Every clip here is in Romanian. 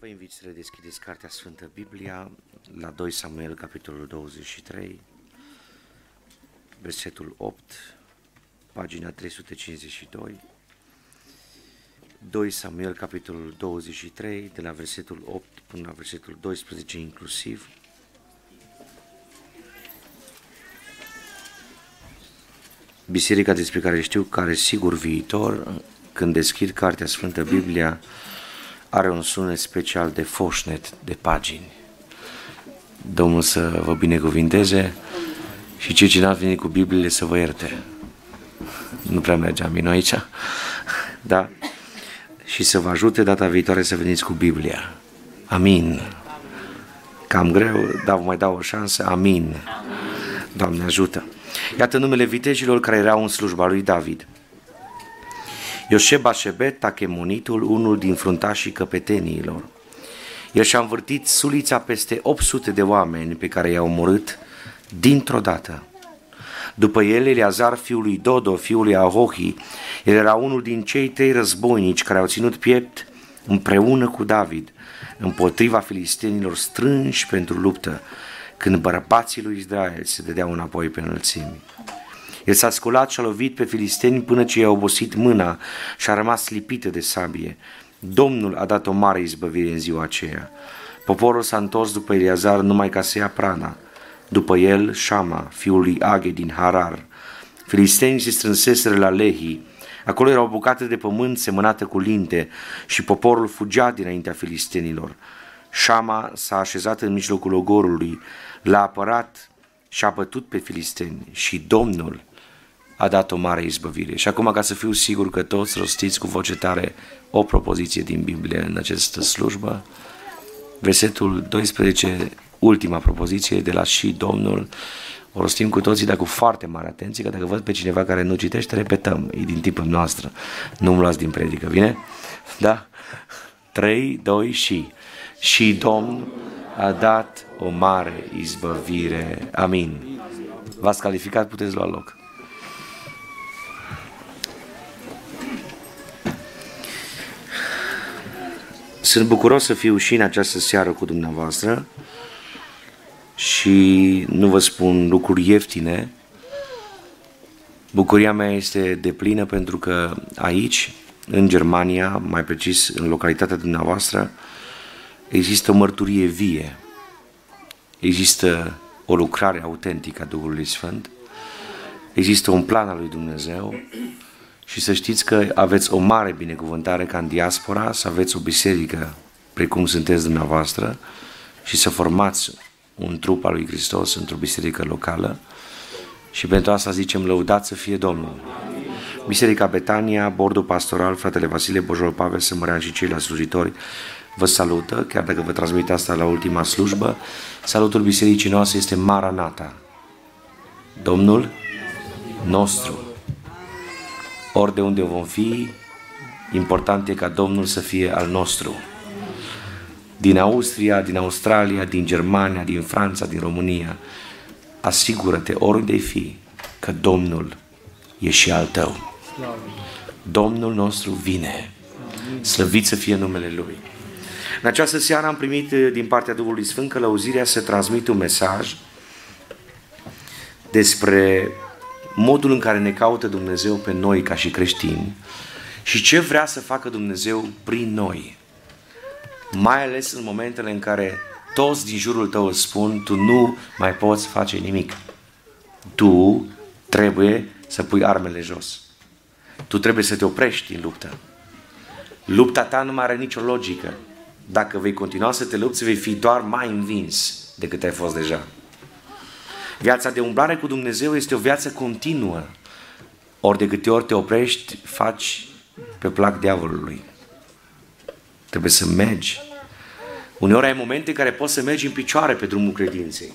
Vă invit să le deschideți Cartea Sfântă Biblia la 2 Samuel, capitolul 23, versetul 8, pagina 352. 2 Samuel, capitolul 23, de la versetul 8 până la versetul 12 inclusiv. Biserica despre care știu că are sigur viitor, când deschid Cartea Sfântă Biblia, are un sunet special de foșnet, de pagini. Domnul să vă binecuvinteze și cei ce n-ați venit cu Bibliile să vă ierte. Nu prea merge amin aici? Da? Și să vă ajute data viitoare să veniți cu Biblia. Amin. Cam greu, dar vă mai dau o șansă. Amin. Doamne ajută. Iată numele vitejilor care erau în slujba lui David. Ioseba Shebet, Tachemonitul, unul din fruntașii căpeteniilor. El și-a învârtit sulița peste 800 de oameni pe care i-a omorât dintr-o dată. După el, Eleazar, fiul lui Dodo, fiul lui Ahohi, el era unul din cei trei războinici care au ținut piept împreună cu David împotriva filistenilor strânși pentru luptă, când bărbații lui Israel se dădeau înapoi pe înălțimi. El s-a sculat și a lovit pe filisteni până ce i-a obosit mâna și a rămas lipită de sabie. Domnul a dat o mare izbăvire în ziua aceea. Poporul s-a întors după Eliazar numai ca să ia prana. După el, Shama, fiul lui Aghe din Harar. Filistenii se strânseseră la Lehi. Acolo era o bucată de pământ semănată cu linte și poporul fugea dinaintea filistenilor. Shama s-a așezat în mijlocul ogorului, l-a apărat și a bătut pe filisteni și Domnul a dat o mare izbăvire. Și acum, ca să fiu sigur că toți rostiți cu voce tare o propoziție din Biblie în această slujbă, versetul 12, ultima propoziție de la și Domnul, o rostim cu toții, dar cu foarte mare atenție, că dacă văd pe cineva care nu citește, repetăm, e din tipul noastră, nu mă luați din predică, bine? Da? 3, 2 și. Și Domnul a dat o mare izbăvire. Amin. V-ați calificat, puteți lua loc. Sunt bucuros să fiu și în această seară cu dumneavoastră și nu vă spun lucruri ieftine. Bucuria mea este deplină pentru că aici, în Germania, mai precis în localitatea dumneavoastră, există o mărturie vie, există o lucrare autentică a Duhului Sfânt, există un plan al lui Dumnezeu și să știți că aveți o mare binecuvântare ca în diaspora, să aveți o biserică precum sunteți dumneavoastră și să formați un trup al lui Hristos într-o biserică locală și pentru asta zicem lăudat să fie Domnul. Biserica Betania, bordul pastoral, fratele Vasile Bojor Pavel Sămărean și ceilalți slujitori vă salută, chiar dacă vă transmit asta la ultima slujbă. Salutul bisericii noastre este Maranata. Domnul nostru ori de unde vom fi, important e ca Domnul să fie al nostru. Din Austria, din Australia, din Germania, din Franța, din România, asigură-te oriunde fi că Domnul e și al tău. Domnul nostru vine. Slăvit să fie numele Lui. În această seară am primit eh, din partea Duhului Sfânt călăuzirea să transmit un mesaj despre modul în care ne caută Dumnezeu pe noi ca și creștini și ce vrea să facă Dumnezeu prin noi. Mai ales în momentele în care toți din jurul tău îți spun, tu nu mai poți face nimic. Tu trebuie să pui armele jos. Tu trebuie să te oprești în luptă. Lupta ta nu mai are nicio logică. Dacă vei continua să te lupți, vei fi doar mai învins decât ai fost deja. Viața de umblare cu Dumnezeu este o viață continuă. Ori de câte ori te oprești, faci pe plac diavolului. Trebuie să mergi. Uneori ai momente în care poți să mergi în picioare pe drumul credinței.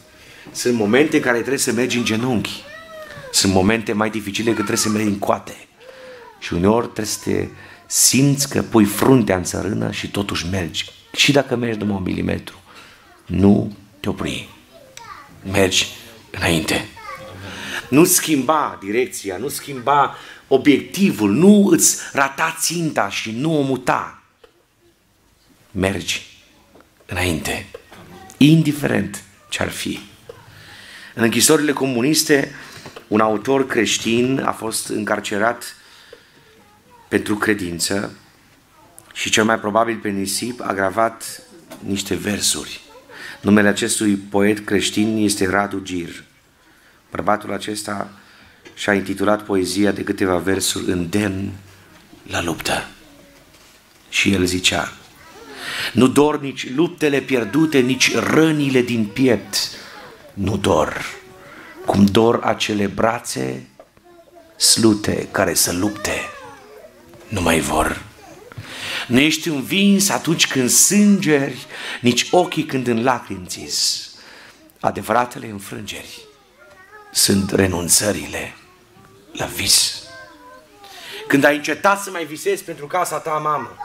Sunt momente în care trebuie să mergi în genunchi. Sunt momente mai dificile că trebuie să mergi în coate. Și uneori trebuie să te simți că pui fruntea în țărână și totuși mergi. Și dacă mergi numai un milimetru, nu te opri. Mergi înainte. Nu schimba direcția, nu schimba obiectivul, nu îți rata ținta și nu o muta. Mergi înainte, indiferent ce ar fi. În închisorile comuniste, un autor creștin a fost încarcerat pentru credință și cel mai probabil pe nisip a gravat niște versuri. Numele acestui poet creștin este Radu Gir. Bărbatul acesta și-a intitulat poezia de câteva versuri Îndemn la luptă. Și el zicea, nu dor nici luptele pierdute, nici rănile din piept. Nu dor, cum dor acele brațe slute care să lupte. Nu mai vor. Nu ești învins atunci când sângeri, nici ochii când în lacrimi țis. Adevăratele înfrângeri sunt renunțările la vis. Când ai încetat să mai visezi pentru casa ta, mamă,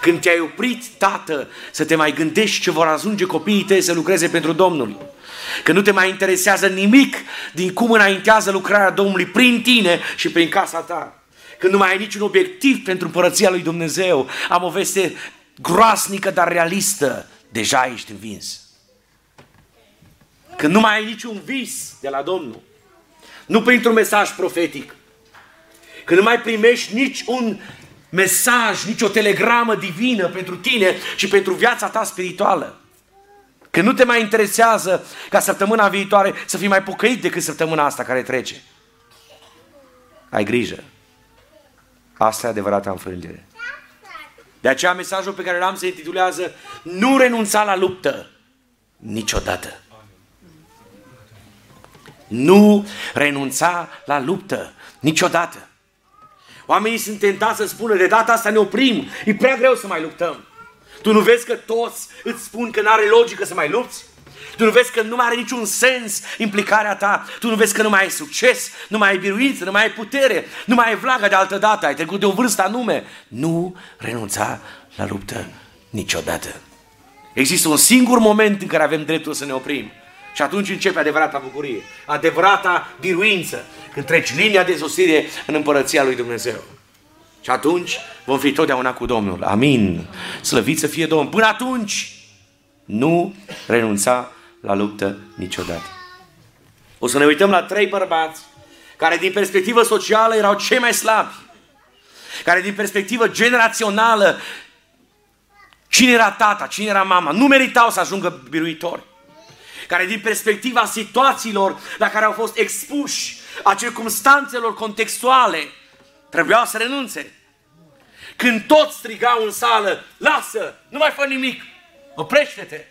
când te-ai oprit, tată, să te mai gândești ce vor ajunge copiii tăi să lucreze pentru Domnul, că nu te mai interesează nimic din cum înaintează lucrarea Domnului prin tine și prin casa ta, când nu mai ai niciun obiectiv pentru împărăția lui Dumnezeu, am o veste groasnică, dar realistă, deja ești învins. Când nu mai ai niciun vis de la Domnul, nu printr-un mesaj profetic, când nu mai primești nici un mesaj, nici o telegramă divină pentru tine și pentru viața ta spirituală. Când nu te mai interesează ca săptămâna viitoare să fii mai pocăit decât săptămâna asta care trece. Ai grijă. Asta e adevărata înfrângere. De aceea mesajul pe care l-am se intitulează Nu renunța la luptă niciodată. Nu renunța la luptă niciodată. Oamenii sunt tentați să spună, de data asta ne oprim, e prea greu să mai luptăm. Tu nu vezi că toți îți spun că nu are logică să mai lupți? Tu nu vezi că nu mai are niciun sens implicarea ta? Tu nu vezi că nu mai ai succes, nu mai ai biruință, nu mai ai putere, nu mai ai vlaga de altă dată, ai trecut de o vârstă anume. Nu renunța la luptă niciodată. Există un singur moment în care avem dreptul să ne oprim. Și atunci începe adevărata bucurie, adevărata biruință, când treci linia de sosire în împărăția lui Dumnezeu. Și atunci vom fi totdeauna cu Domnul. Amin. Slăvit să fie Domnul. Până atunci, nu renunța la luptă niciodată. O să ne uităm la trei bărbați care din perspectivă socială erau cei mai slabi, care din perspectivă generațională, cine era tata, cine era mama, nu meritau să ajungă biruitori care din perspectiva situațiilor la care au fost expuși, a circumstanțelor contextuale, trebuiau să renunțe. Când toți strigau în sală, lasă, nu mai fă nimic, oprește-te.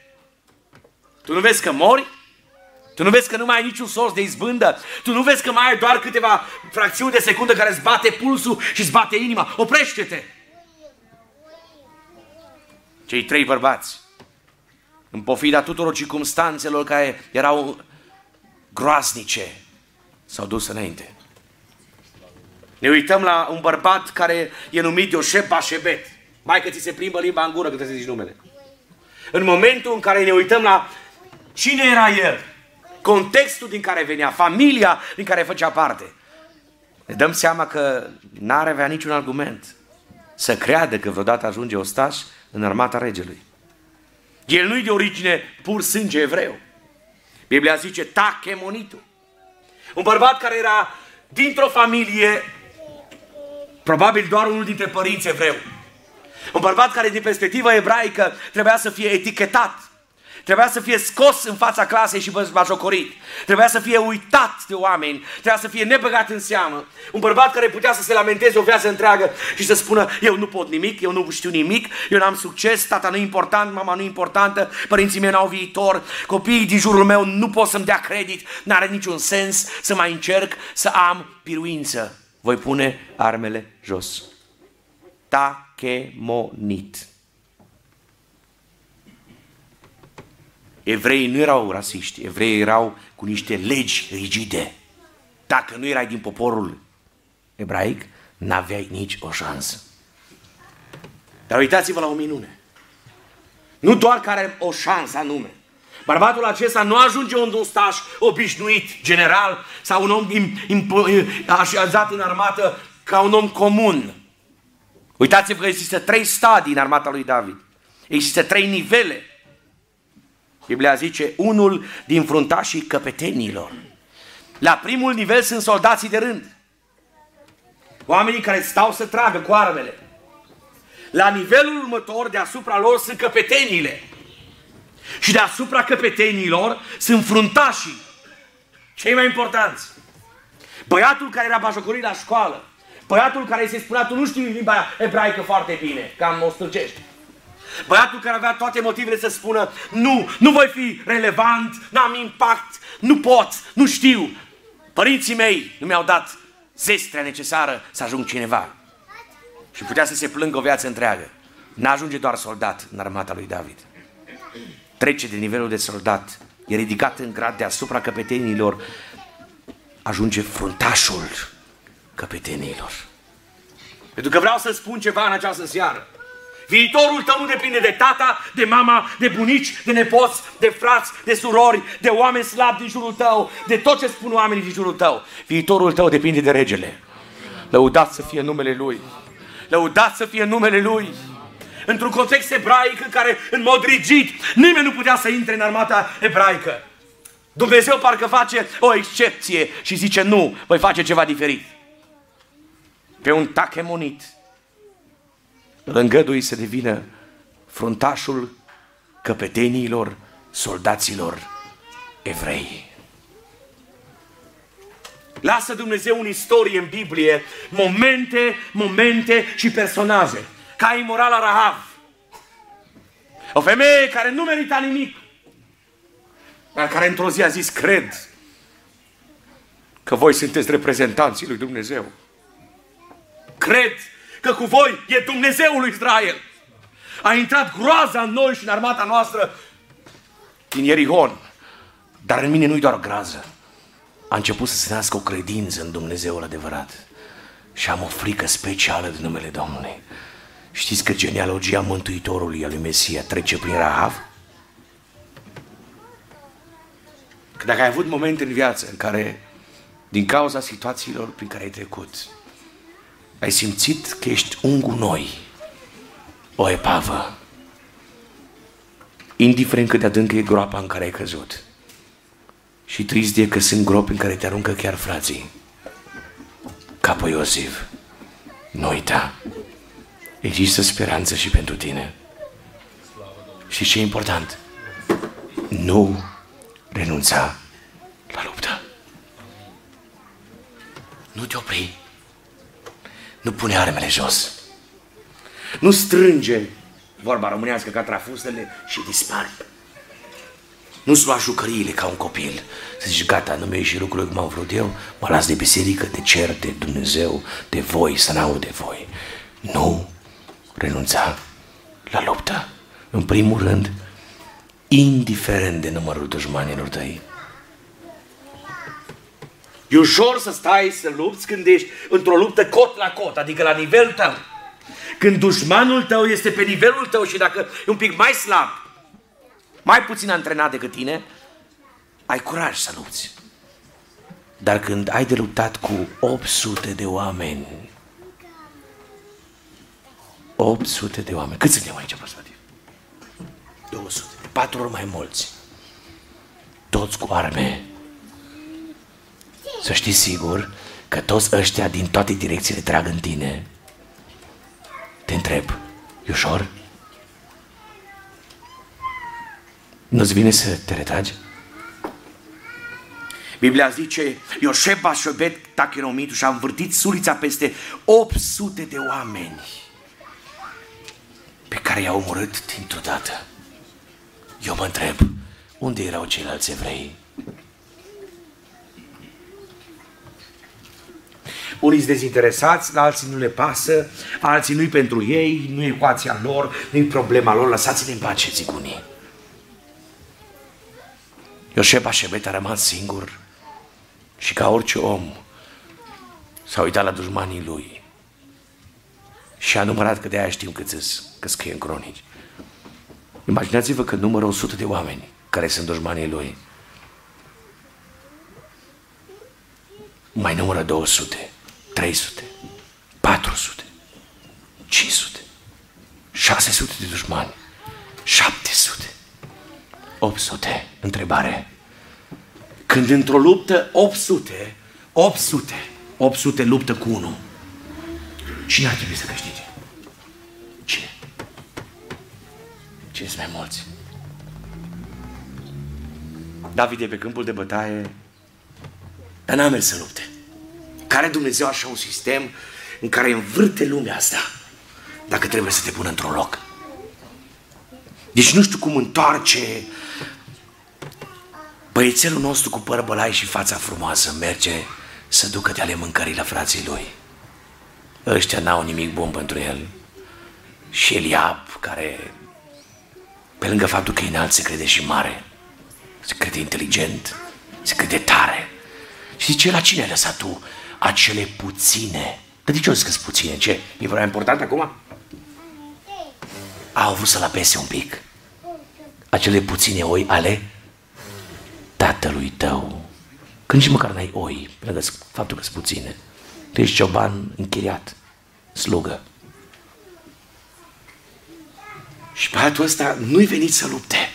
Tu nu vezi că mori? Tu nu vezi că nu mai ai niciun sos de izbândă? Tu nu vezi că mai ai doar câteva fracțiuni de secundă care îți bate pulsul și îți bate inima? Oprește-te! Cei trei bărbați în pofida tuturor circumstanțelor care erau groaznice, s-au dus înainte. Ne uităm la un bărbat care e numit Iosef Bașebet. Mai că ți se plimbă limba în gură când te zici numele. În momentul în care ne uităm la cine era el, contextul din care venea, familia din care făcea parte, ne dăm seama că n-ar avea niciun argument să creadă că vreodată ajunge ostaș în armata regelui. El nu-i de origine pur sânge evreu. Biblia zice tachemonitu. Un bărbat care era dintr-o familie, probabil doar unul dintre părinți evreu. Un bărbat care din perspectivă ebraică trebuia să fie etichetat Trebuia să fie scos în fața clasei și bajocorit. Trebuia să fie uitat de oameni. Trebuia să fie nebăgat în seamă. Un bărbat care putea să se lamenteze o viață întreagă și să spună eu nu pot nimic, eu nu știu nimic, eu n-am succes, tata nu e important, mama nu e importantă, părinții mei n-au viitor, copiii din jurul meu nu pot să-mi dea credit, n-are niciun sens să mai încerc să am piruință. Voi pune armele jos. Tachemonit. Evreii nu erau rasiști, evreii erau cu niște legi rigide. Dacă nu erai din poporul ebraic, n-aveai nici o șansă. Dar uitați-vă la o minune. Nu doar că are o șansă anume. Bărbatul acesta nu ajunge un ustaș obișnuit, general, sau un om așezat în armată ca un om comun. Uitați-vă că există trei stadii în armata lui David. Există trei nivele Biblia zice, unul din fruntașii căpetenilor. La primul nivel sunt soldații de rând. Oamenii care stau să tragă cu armele. La nivelul următor, deasupra lor, sunt căpetenile. Și deasupra căpetenilor sunt fruntașii. Cei mai importanți. Băiatul care era bajocorit la școală. Băiatul care îi se spunea, tu nu știi limba ebraică foarte bine, cam o stâlcești. Băiatul care avea toate motivele să spună, nu, nu voi fi relevant, n-am impact, nu pot, nu știu. Părinții mei nu mi-au dat zestrea necesară să ajung cineva. Și putea să se plângă o viață întreagă. N-ajunge doar soldat în armata lui David. Trece de nivelul de soldat. E ridicat în grad deasupra căpetenilor. Ajunge fruntașul căpetenilor. Pentru că vreau să spun ceva în această seară. Viitorul tău nu depinde de tata, de mama, de bunici, de nepoți, de frați, de surori, de oameni slabi din jurul tău, de tot ce spun oamenii din jurul tău. Viitorul tău depinde de regele. Lăudat să fie numele Lui. Lăudat să fie numele Lui. Într-un context ebraic în care, în mod rigid, nimeni nu putea să intre în armata ebraică. Dumnezeu parcă face o excepție și zice, nu, voi face ceva diferit. Pe un tachemonit, îl îngădui să devină fruntașul căpeteniilor, soldaților evrei. Lasă Dumnezeu în istorie, în Biblie, momente, momente și personaje. Ca imorala Rahav. O femeie care nu merita nimic, dar care într-o zi a zis, cred că voi sunteți reprezentanții lui Dumnezeu. Cred că cu voi e Dumnezeul lui Israel. A intrat groaza în noi și în armata noastră din Ierihon. Dar în mine nu-i doar grază. A început să se nască o credință în Dumnezeul adevărat. Și am o frică specială de numele Domnului. Știți că genealogia Mântuitorului al lui Mesia trece prin Rahav? Că dacă ai avut momente în viață în care, din cauza situațiilor prin care ai trecut, ai simțit că ești un gunoi, o epavă, indiferent cât de adâncă e groapa în care ai căzut. Și trist e că sunt gropi în care te aruncă chiar frații. Ca pe Iosif, nu uita, există speranță și pentru tine. Și ce e important, nu renunța la luptă. Nu te opri. Nu pune armele jos. Nu strânge, vorba românească, ca trafustele și dispari. Nu-ți lua jucăriile ca un copil. Să zici, gata, nu mi și lucrurile cum am vrut eu, mă las de biserică, de cer, de Dumnezeu, de voi, să n de voi. Nu renunța la luptă. În primul rând, indiferent de numărul dușmanilor tăi. E ușor să stai să lupți când ești într-o luptă cot la cot, adică la nivel tău. Când dușmanul tău este pe nivelul tău și dacă e un pic mai slab, mai puțin antrenat decât tine, ai curaj să lupți. Dar când ai de luptat cu 800 de oameni, 800 de oameni, cât suntem aici, prospătiv? 200, de patru ori mai mulți. Toți cu arme, să știi sigur că toți ăștia din toate direcțiile trag în tine. Te întreb, e ușor? Nu-ți vine să te retragi? Biblia zice, Iosef a șobet tacheromitul și a învârtit sulița peste 800 de oameni pe care i-a omorât dintr-o dată. Eu mă întreb, unde erau ceilalți evrei? Unii sunt dezinteresați, la alții nu le pasă, alții nu-i pentru ei, nu e ecuația lor, nu-i problema lor, lăsați-le în pace, zic unii. Iosef Așebet a rămas singur și ca orice om s-a uitat la dușmanii lui și a numărat că de aia știm cât îs, că scrie în cronici. Imaginați-vă că numără 100 de oameni care sunt dușmanii lui. Mai numără 200. 300, 400, 500, 600 de dușmani, 700. 800. Întrebare. Când într-o luptă 800, 800, 800 luptă cu unul, cine ar trebui să câștige? Cine? Cine sunt mai mulți? David e pe câmpul de bătaie, dar n-a mers să lupte. Care Dumnezeu așa un sistem în care învârte lumea asta dacă trebuie să te pună într-un loc? Deci nu știu cum întoarce băiețelul nostru cu păr bălai și fața frumoasă merge să ducă de ale mâncării la frații lui. Ăștia n-au nimic bun pentru el. Și Eliab, care, pe lângă faptul că e înalt, se crede și mare, se crede inteligent, se crede tare. Și zice, la cine ai lăsat tu acele puține? Dar de ce o zis puține? Ce? E vreau important acum? Au vrut să-l apese un pic. Acele puține oi ale tatălui tău. Când și măcar n-ai oi, pe lângă faptul că sunt puține. Tu ești cioban închiriat, slugă. Și băiatul ăsta nu-i venit să lupte.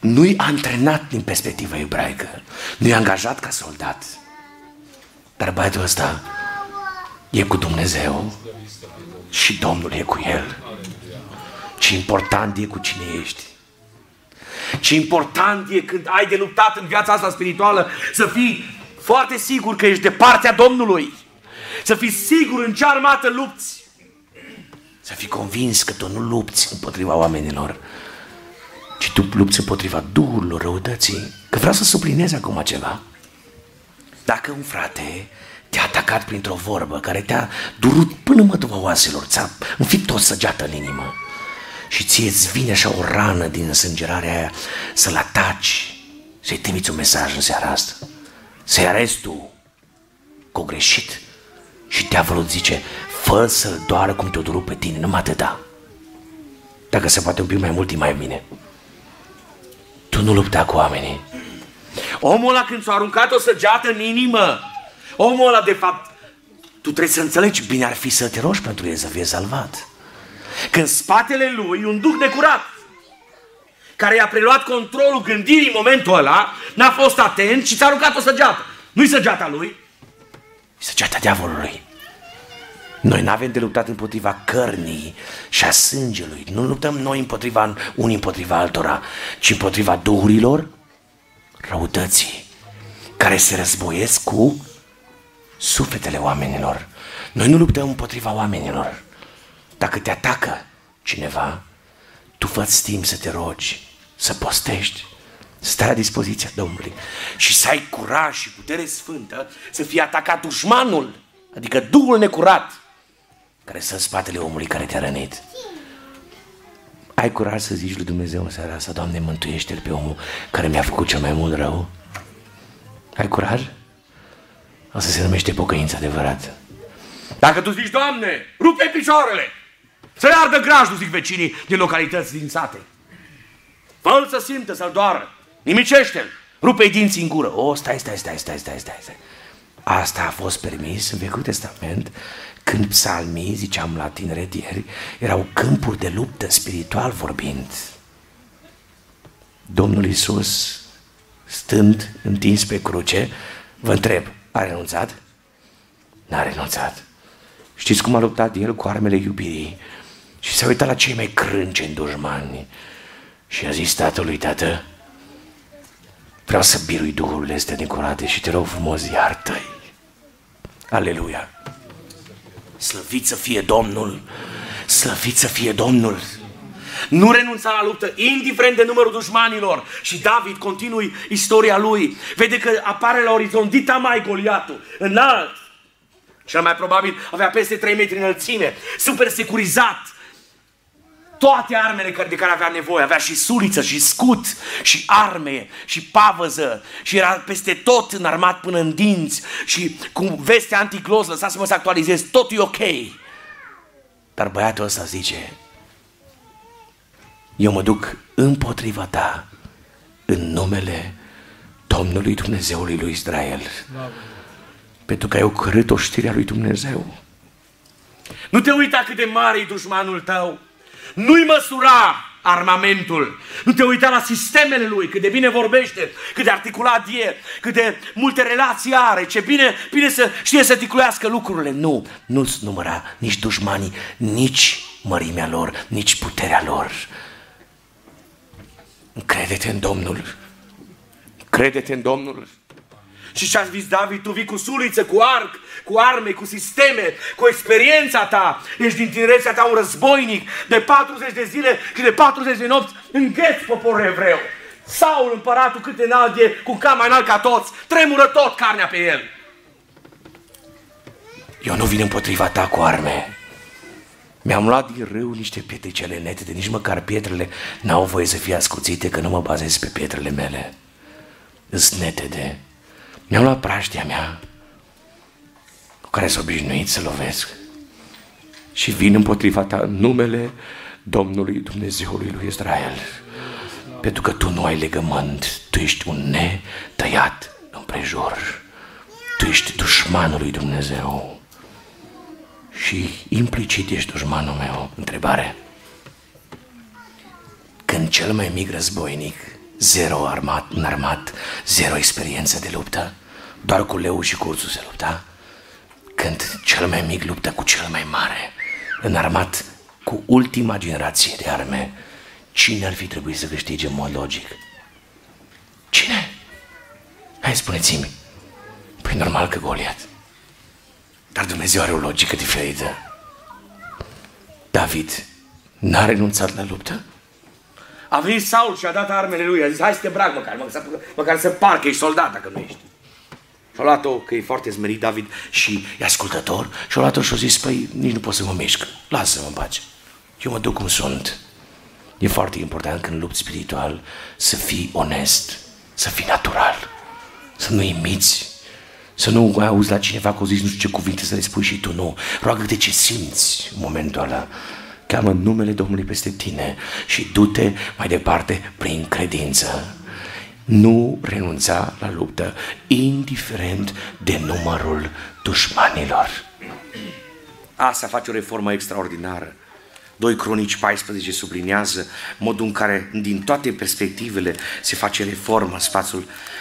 Nu-i antrenat din perspectiva ebraică. Nu-i angajat ca soldat. Dar băiatul ăsta e cu Dumnezeu și Domnul e cu el. Ce important e cu cine ești. Ce important e când ai de luptat în viața asta spirituală să fii foarte sigur că ești de partea Domnului. Să fii sigur în ce armată lupți. Să fii convins că tu nu lupți împotriva oamenilor, ci tu lupți împotriva duhurilor răutății. Că vreau să suplinez acum ceva. Dacă un frate te-a atacat printr-o vorbă care te-a durut până măduva oaselor, ți-a înfipt o săgeată în inimă și ție îți vine așa o rană din sângerarea aia să-l ataci, să-i trimiți un mesaj în seara asta, să-i arezi tu cu greșit și diavolul zice, fă să-l doară cum te-o durut pe tine, numai atâta. Dacă se poate un pic mai mult, e mai bine. Tu nu lupta cu oamenii. Omul ăla când s-a aruncat o săgeată în inimă, omul ăla de fapt, tu trebuie să înțelegi, bine ar fi să te rogi pentru el să fie salvat. Când spatele lui, un duh necurat, care i-a preluat controlul gândirii în momentul ăla, n-a fost atent și ți-a aruncat o săgeată. Nu-i săgeata lui, e săgeata diavolului. Noi nu avem de luptat împotriva cărnii și a sângelui. Nu luptăm noi împotriva unii împotriva altora, ci împotriva duhurilor răutății care se războiesc cu sufletele oamenilor. Noi nu luptăm împotriva oamenilor. Dacă te atacă cineva, tu fă timp să te rogi, să postești, să stai la dispoziția Domnului și să ai curaj și putere sfântă să fie atacat dușmanul, adică Duhul necurat, care stă în spatele omului care te-a rănit. Ai curaj să zici lui Dumnezeu în seara asta, Doamne, mântuiește-L pe omul care mi-a făcut cel mai mult rău? Ai curaj? Asta se numește pocăință adevărată. Dacă tu zici, Doamne, rupe picioarele, să-i ardă grajdul, zic vecinii din localități din sate. fă să simtă, să-l doară. Nimicește-l. Rupe-i dinții în gură. O, stai, stai, stai, stai, stai, stai, stai. Asta a fost permis în Vechiul Testament când psalmii, ziceam la tineret ieri, erau câmpuri de luptă spiritual vorbind. Domnul Isus, stând întins pe cruce, vă întreb, a renunțat? N-a renunțat. Știți cum a luptat el cu armele iubirii? Și s-a uitat la cei mai crânceni dușmani și a zis tatălui, tată, vreau să birui duhurile astea necurate și te rog frumos, iartă-i. Aleluia! Slăvit să fie Domnul! Slăvit să fie Domnul! Nu renunța la luptă, indiferent de numărul dușmanilor. Și David continui istoria lui. Vede că apare la orizont dita mai Goliatul, înalt. Cel mai probabil avea peste 3 metri înălțime, super securizat, toate armele de care avea nevoie. Avea și suliță, și scut, și arme, și pavăză, și era peste tot înarmat până în dinți, și cu veste anticlos, lăsați-mă să actualizez, tot e ok. Dar băiatul ăsta zice, eu mă duc împotriva ta în numele Domnului Dumnezeului lui Israel. Pentru că ai ocărât oștirea lui Dumnezeu. Nu te uita cât de mare e dușmanul tău. Nu-i măsura armamentul. Nu te uita la sistemele lui, cât de bine vorbește, cât de articulat e, cât de multe relații are, ce bine, bine să știe să articulească lucrurile. Nu, nu-ți număra nici dușmanii, nici mărimea lor, nici puterea lor. Crede-te în Domnul. Crede-te în Domnul. Și ce-a zis David, tu vii cu suliță, cu arc, cu arme, cu sisteme, cu experiența ta. Ești din tinerețea ta un războinic de 40 de zile și de 40 de nopți îngheți poporul evreu. Saul, împăratul cât de înalt e, cu cam mai înalt ca toți, tremură tot carnea pe el. Eu nu vin împotriva ta cu arme. Mi-am luat din râu niște pietricele nete, de nici măcar pietrele n-au voie să fie ascuțite, că nu mă bazez pe pietrele mele. Îs de. Mi-am luat praștia mea, cu care s-a obișnuit să lovesc. Și vin împotriva ta în numele Domnului Dumnezeului lui Israel. Pentru că tu nu ai legământ, tu ești un netăiat împrejur. Tu ești dușmanul lui Dumnezeu. Și implicit ești dușmanul meu. Întrebare. Când cel mai mic războinic, zero armat, armat, zero experiență de luptă, doar cu leu și curțul se lupta, când cel mai mic luptă cu cel mai mare, înarmat cu ultima generație de arme, cine ar fi trebuit să câștige în mod logic? Cine? Hai, spuneți-mi. Păi normal că Goliat. Dar Dumnezeu are o logică diferită. David n-a renunțat la luptă? A venit Saul și a dat armele lui, a zis, hai să te brag măcar, măcar, măcar să par că ești soldat dacă nu ești. Și-a luat-o, că e foarte zmerit David și e ascultător, și-a luat-o și-a zis, păi, nici nu pot să mă mișc, lasă-mă în pace. Eu mă duc cum sunt. E foarte important când lupți spiritual să fii onest, să fii natural, să nu imiți, să nu auzi la cineva că o zis nu știu ce cuvinte să le spui și tu nu. Roagă-te ce simți în momentul ăla. Cheamă numele Domnului peste tine și du-te mai departe prin credință nu renunța la luptă, indiferent de numărul dușmanilor. Asta face o reformă extraordinară. 2 Cronici 14 sublinează modul în care, din toate perspectivele, se face reformă în spațiul,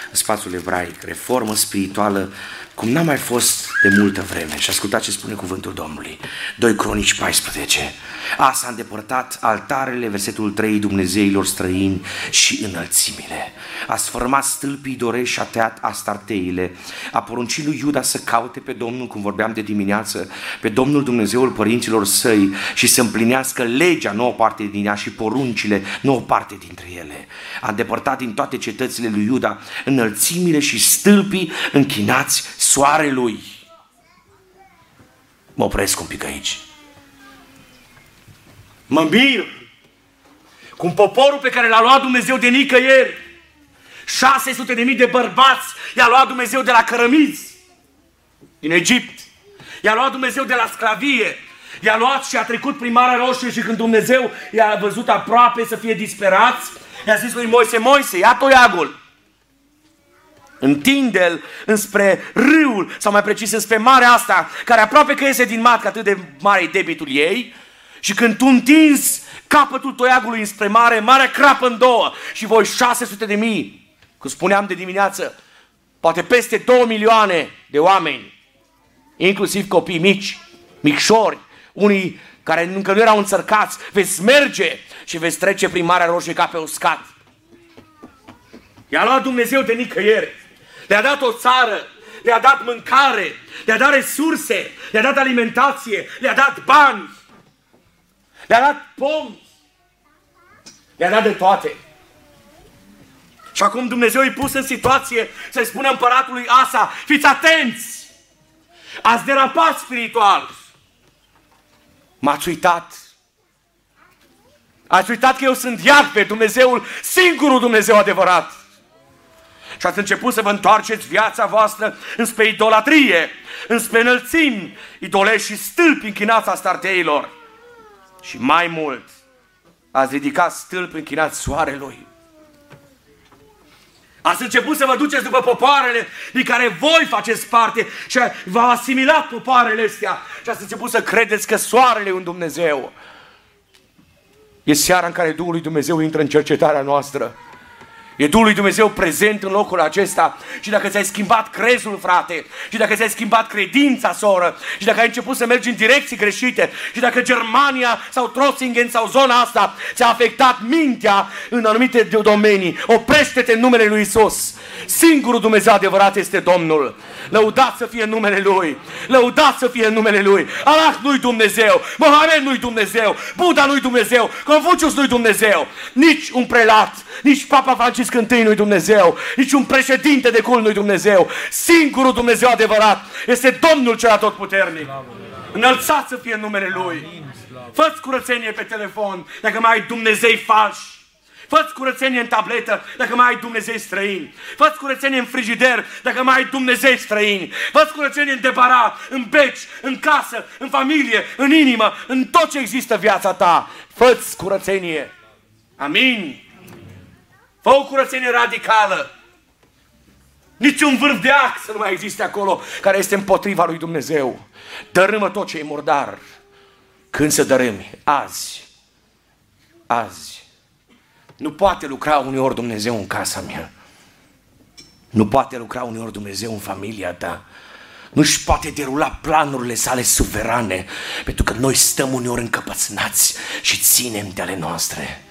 în spațiul ebraic, reformă spirituală cum n-a mai fost de multă vreme. Și ascultați ce spune cuvântul Domnului. 2 Cronici 14. A s-a îndepărtat altarele, versetul 3, Dumnezeilor străini și înălțimile. A sfărmat stâlpii dorești și a tăiat astarteile. A poruncit lui Iuda să caute pe Domnul, cum vorbeam de dimineață, pe Domnul Dumnezeul părinților săi și să împlinească legea, nu o parte din ea, și poruncile, nu o parte dintre ele. A îndepărtat din toate cetățile lui Iuda înălțimile și stâlpii închinați soarelui. Mă opresc un pic aici. Mă mir cum poporul pe care l-a luat Dumnezeu de nicăieri, 600 de mii de bărbați i-a luat Dumnezeu de la cărămizi. Din Egipt, i-a luat Dumnezeu de la sclavie, i-a luat și a trecut prin Marea Roșie și când Dumnezeu i-a văzut aproape să fie disperați, i-a zis lui Moise, Moise, ia toiagul, întinde-l înspre râul, sau mai precis înspre marea asta, care aproape că iese din matcă, atât de mare e debitul ei, și când tu întinzi capătul toiagului înspre mare, marea crapă în două și voi 600 de mii, cum spuneam de dimineață, poate peste 2 milioane de oameni, inclusiv copii mici, micșori, unii care încă nu erau înțărcați, veți merge și veți trece prin Marea Roșie ca pe uscat. I-a luat Dumnezeu de nicăieri. Le-a dat o țară, le-a dat mâncare, le-a dat resurse, le-a dat alimentație, le-a dat bani, le-a dat pomi, le-a dat de toate. Și acum Dumnezeu îi pus în situație să-i spună împăratului Asa, fiți atenți, ați derapat spiritual, m-ați uitat, ați uitat că eu sunt iad pe Dumnezeul, singurul Dumnezeu adevărat. Și ați început să vă întoarceți viața voastră înspre idolatrie, înspre înălțimi, idolești și stâlpi închinați a starteilor. Și mai mult, ați ridicat stâlpi închinați soarelui. Ați început să vă duceți după popoarele din care voi faceți parte și v-au asimilat popoarele astea și ați început să credeți că soarele e un Dumnezeu. E seara în care Duhul lui Dumnezeu intră în cercetarea noastră. E Duhul lui Dumnezeu prezent în locul acesta și dacă ți-ai schimbat crezul, frate, și dacă ți-ai schimbat credința, soră, și dacă ai început să mergi în direcții greșite, și dacă Germania sau Trossingen sau zona asta ți-a afectat mintea în anumite domenii, oprește-te în numele lui Isus. Singurul Dumnezeu adevărat este Domnul. Lăudat să fie numele Lui. Lăudat să fie numele Lui. Allah nu-i Dumnezeu. Mohamed nu-i Dumnezeu. Buddha nu-i Dumnezeu. Confucius nu-i Dumnezeu. Nici un prelat, nici Papa Francisc I nu-i Dumnezeu. Nici un președinte de cul nu-i Dumnezeu. Singurul Dumnezeu adevărat este Domnul cel atotputernic. Înălțat să fie numele Lui. Fă-ți curățenie pe telefon dacă mai ai Dumnezei falși. Fă-ți curățenie în tabletă dacă mai ai Dumnezei străini. Fă-ți curățenie în frigider dacă mai ai Dumnezei străini. Fă-ți curățenie în debarat, în beci, în casă, în familie, în inimă, în tot ce există viața ta. Fă-ți curățenie. Amin. Fă o curățenie radicală. Niciun vârf de ax să nu mai existe acolo care este împotriva lui Dumnezeu. Dărâmă tot ce e murdar. Când să dărâmi? Azi. Azi. Nu poate lucra uneori Dumnezeu în casa mea. Nu poate lucra uneori Dumnezeu în familia ta. Nu-și poate derula planurile sale suverane, pentru că noi stăm uneori încăpățânați și ținem de ale noastre.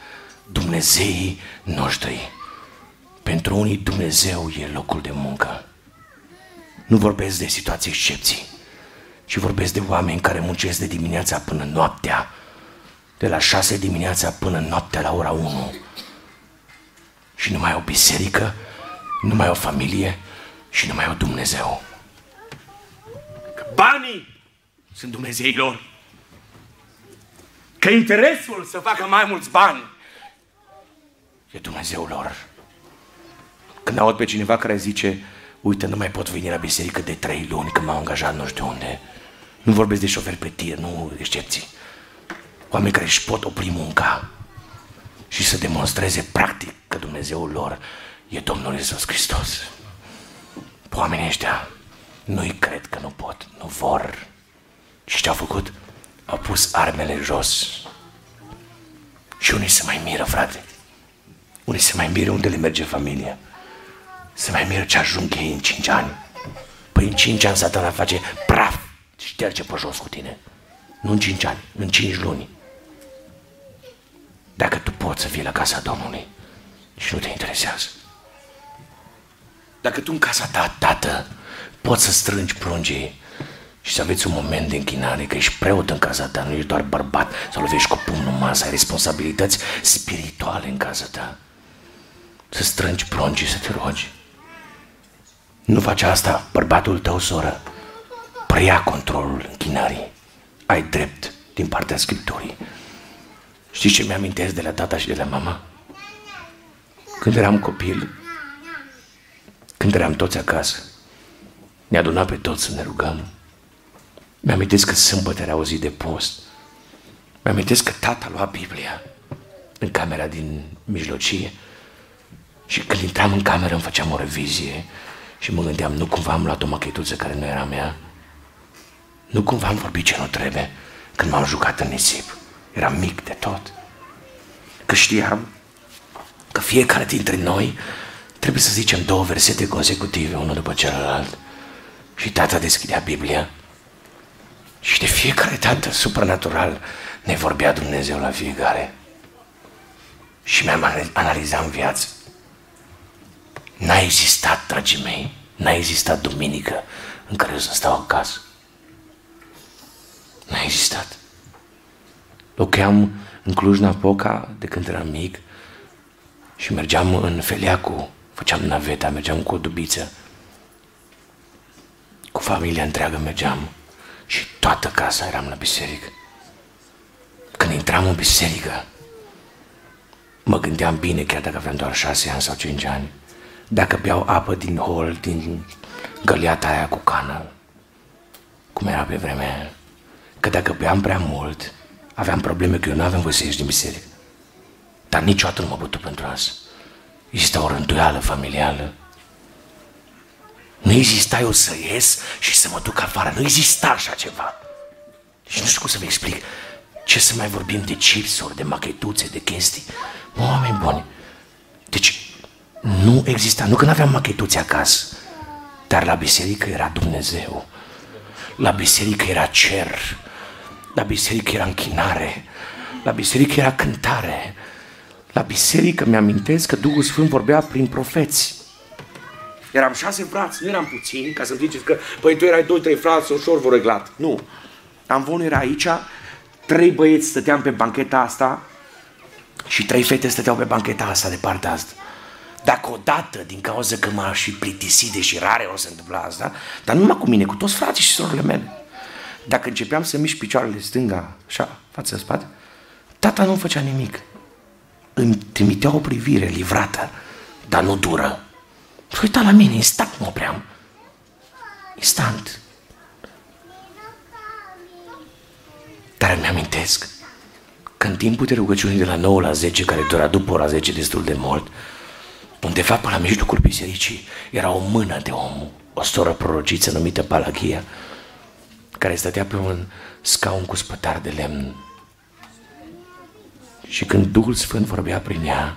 Dumnezeii noștri. Pentru unii Dumnezeu e locul de muncă. Nu vorbesc de situații excepții, ci vorbesc de oameni care muncesc de dimineața până noaptea, de la șase dimineața până noaptea la ora 1 și nu mai au biserică, nu mai au familie și nu mai au Dumnezeu. Că banii sunt Dumnezeii lor. Că interesul să facă mai mulți bani e Dumnezeul lor. Când aud pe cineva care zice, uite, nu mai pot veni la biserică de trei luni că m-au angajat nu știu unde. Nu vorbesc de șofer pe tir, nu excepții. Oameni care își pot opri munca și să demonstreze practic că Dumnezeul lor e Domnul Iisus Hristos. Oamenii ăștia nu-i cred că nu pot, nu vor. Și ce au făcut? Au pus armele jos. Și unii se mai miră, frate. Unii se mai miră unde le merge familia. Se mai miră ce ajung ei în cinci ani. Păi în cinci ani satana face praf, șterge pe jos cu tine. Nu în cinci ani, în cinci luni. Dacă tu poți să fii la casa Domnului și nu te interesează. Dacă tu în casa ta, tată, poți să strângi pruncii și să aveți un moment de închinare, că ești preot în casa ta, nu ești doar bărbat, să lovești cu pumnul masă, ai responsabilități spirituale în casa ta. Să strângi pruncii, să te rogi. Nu faci asta, bărbatul tău, soră, preia controlul închinării. Ai drept din partea Scripturii. Știți ce mi-amintesc de la tata și de la mama? Când eram copil, când eram toți acasă, ne aduna pe toți să ne rugăm. Mi-amintesc că sâmbătă era o zi de post. Mi-amintesc că tata lua Biblia în camera din mijlocie și când intram în cameră îmi făceam o revizie și mă gândeam, nu cumva am luat o machetuță care nu era mea? Nu cumva am vorbit ce nu trebuie când m-am jucat în nisip? Eram mic de tot. Că știam că fiecare dintre noi trebuie să zicem două versete consecutive, unul după celălalt. Și tata deschidea Biblia și de fiecare dată, supranatural, ne vorbea Dumnezeu la fiecare. Și mi-am analizat în viață. N-a existat, dragii mei, n-a existat duminică în care eu să stau acasă. N-a existat. Locuiam în Cluj-Napoca de când eram mic și mergeam în Feleacu, făceam naveta, mergeam cu o dubiță. Cu familia întreagă mergeam și toată casa eram la biserică. Când intram în biserică, mă gândeam bine, chiar dacă aveam doar șase ani sau cinci ani, dacă beau apă din hol, din găliata aia cu cană, cum era pe vremea aia, că dacă beam prea mult, aveam probleme că eu nu aveam voie să ieși din biserică. Dar niciodată nu mă bătut pentru asta. Exista o rânduială familială. Nu exista eu să ies și să mă duc afară. Nu exista așa ceva. Și nu știu cum să vă explic. Ce să mai vorbim de chipsuri, de machetuțe, de chestii? Mă, oameni buni. Deci, nu exista, nu că nu aveam machetuțe acasă, dar la biserică era Dumnezeu. La biserică era cer. La biserică era închinare. La biserică era cântare. La biserică mi-amintesc că Duhul Sfânt vorbea prin profeți. Eram șase frați, nu eram puțini, ca să ziceți că, păi tu erai doi, trei frați, ușor vă reglat. Nu. Am era aici, trei băieți stăteam pe bancheta asta și trei fete stăteau pe bancheta asta de partea asta. Dacă odată, din cauza că m-aș fi plictisit, deși rare o să întâmpla asta, dar nu numai cu mine, cu toți frații și sorile mele. Dacă începeam să mișc picioarele stânga, așa, față spate, tata nu făcea nimic. Îmi trimitea o privire livrată, dar nu dură. Uita la mine, instant mă opream. Instant. Dar îmi amintesc că în timpul de rugăciune de la 9 la 10, care dura după ora 10 destul de mult, Undeva pe la mijlocul bisericii era o mână de om, o soră prorociță numită Palaghia, care stătea pe un scaun cu spătar de lemn. Și când Duhul Sfânt vorbea prin ea,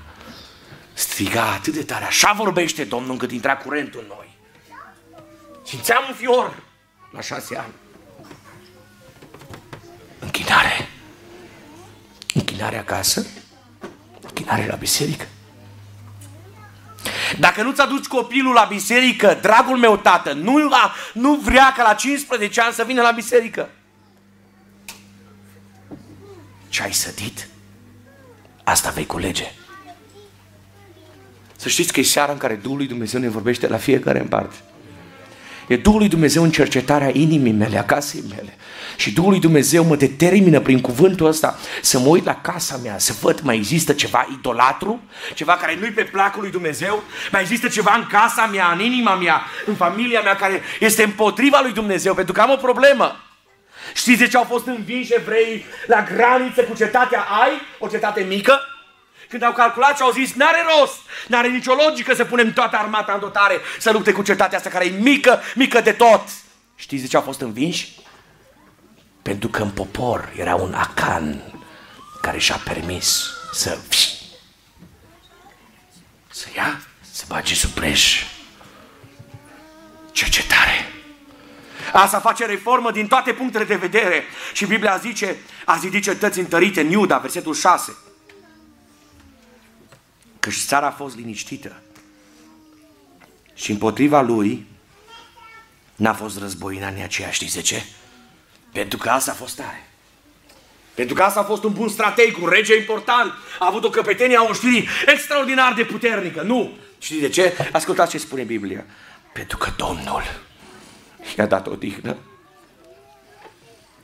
striga atât de tare, așa vorbește Domnul încât intra curentul în noi. Simțeam un fior la șase ani. Închinare. Închinare acasă, închinare la biserică. Dacă nu-ți aduci copilul la biserică, dragul meu tată, nu, la, nu vrea ca la 15 ani să vină la biserică. Ce ai sădit? Asta vei culege. Să știți că e seara în care Duhul lui Dumnezeu ne vorbește la fiecare în parte. E Duhul lui Dumnezeu în cercetarea inimii mele, a casei mele. Și Duhul lui Dumnezeu mă determină prin cuvântul ăsta să mă uit la casa mea, să văd mai există ceva idolatru, ceva care nu-i pe placul lui Dumnezeu, mai există ceva în casa mea, în inima mea, în familia mea care este împotriva lui Dumnezeu, pentru că am o problemă. Știți de ce au fost învinși evrei la graniță cu cetatea Ai, o cetate mică? Când au calculat și au zis, n-are rost, n-are nicio logică să punem toată armata în dotare să lupte cu cetatea asta care e mică, mică de tot. Știți de ce au fost învinși? Pentru că în popor era un acan care și-a permis să să ia, să bage sub preș. Cercetare. Asta face reformă din toate punctele de vedere. Și Biblia zice, a zidit cetăți întărite în Iuda, versetul 6 că și țara a fost liniștită. Și împotriva lui n-a fost războina nici aceea, știți de ce? Pentru că asta a fost tare. Pentru că asta a fost un bun strateg, un rege important. A avut o căpetenie a oștirii extraordinar de puternică. Nu! Știți de ce? Ascultați ce spune Biblia. Pentru că Domnul i-a dat o dihnă.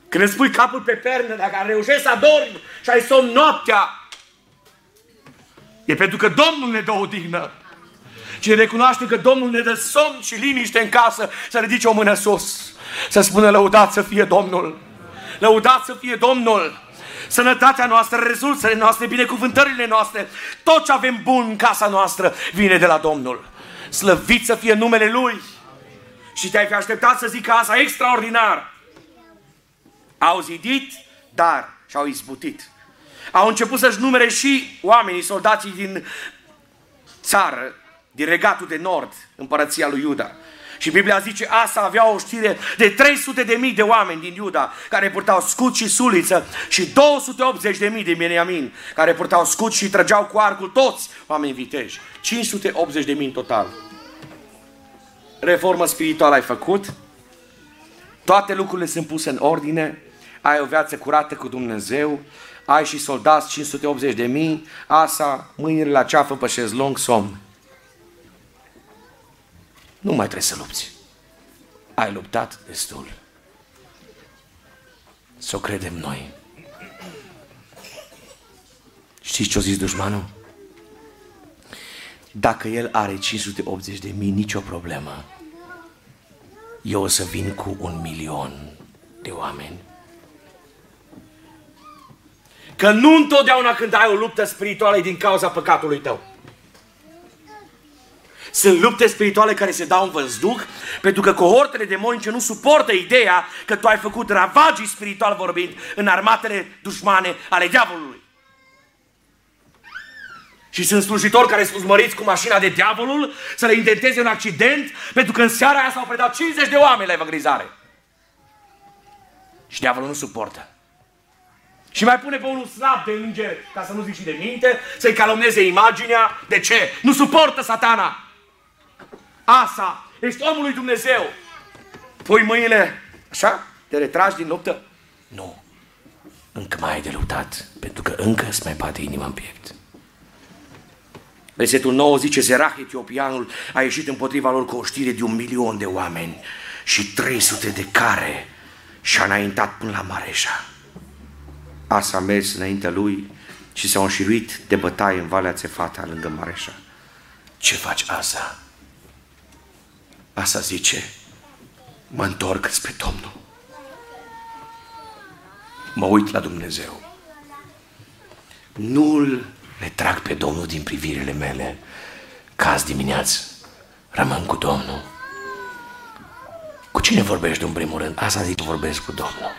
Când îți pui capul pe pernă, dacă reușești să adormi și ai somn noaptea, E pentru că Domnul ne dă o dignă. Cine recunoaște că Domnul ne dă somn și liniște în casă, să ridice o mână sus. Să spună lăudat să fie Domnul. Lăudat să fie Domnul. Sănătatea noastră, resursele noastre, binecuvântările noastre, tot ce avem bun în casa noastră vine de la Domnul. Slăvit să fie numele Lui. Și te-ai fi așteptat să zic asta extraordinar. Au zidit, dar și-au izbutit au început să-și numere și oamenii, soldații din țară, din regatul de nord, împărăția lui Iuda. Și Biblia zice, asta avea o știre de 300 de mii de oameni din Iuda, care purtau scut și suliță, și 280 de mii de Beniamin, care purtau scut și trăgeau cu arcul toți oameni viteji. 580 de mii în total. Reformă spirituală ai făcut, toate lucrurile sunt puse în ordine, ai o viață curată cu Dumnezeu, ai și soldați 580 de mii, asa, mâinile la ceafă pe șezlong, somn. Nu mai trebuie să lupți. Ai luptat destul. Să o credem noi. Știți ce-a zis dușmanul? Dacă el are 580 de mii, nicio problemă. Eu o să vin cu un milion de oameni Că nu întotdeauna când ai o luptă spirituală e din cauza păcatului tău. Sunt lupte spirituale care se dau în văzduh, pentru că cohortele demonice nu suportă ideea că tu ai făcut ravagii spiritual vorbind în armatele dușmane ale diavolului. Și sunt slujitori care sunt măriți cu mașina de diavolul să le intenteze un accident, pentru că în seara aia s-au predat 50 de oameni la evangelizare. Și diavolul nu suportă. Și mai pune pe unul slab de înger, ca să nu zic și de minte, să-i calomneze imaginea. De ce? Nu suportă satana. Asa, ești omul lui Dumnezeu. Pui mâinile, așa, te retragi din luptă? Nu. Încă mai ai de luptat, pentru că încă îți mai bate inima în piept. Versetul 9 zice, Zerah, etiopianul, a ieșit împotriva lor cu o știre de un milion de oameni și 300 de care și-a înaintat până la Mareșa. Asa a mers înaintea lui și s-a înșiruit de bătaie în Valea Țefata, lângă Mareșa. Ce faci, Asa? Asa zice, mă întorc spre Domnul. Mă uit la Dumnezeu. Nu-L le trag pe Domnul din privirile mele ca azi dimineață. Rămân cu Domnul. Cu cine vorbești în primul rând? Asta zic, vorbesc cu Domnul.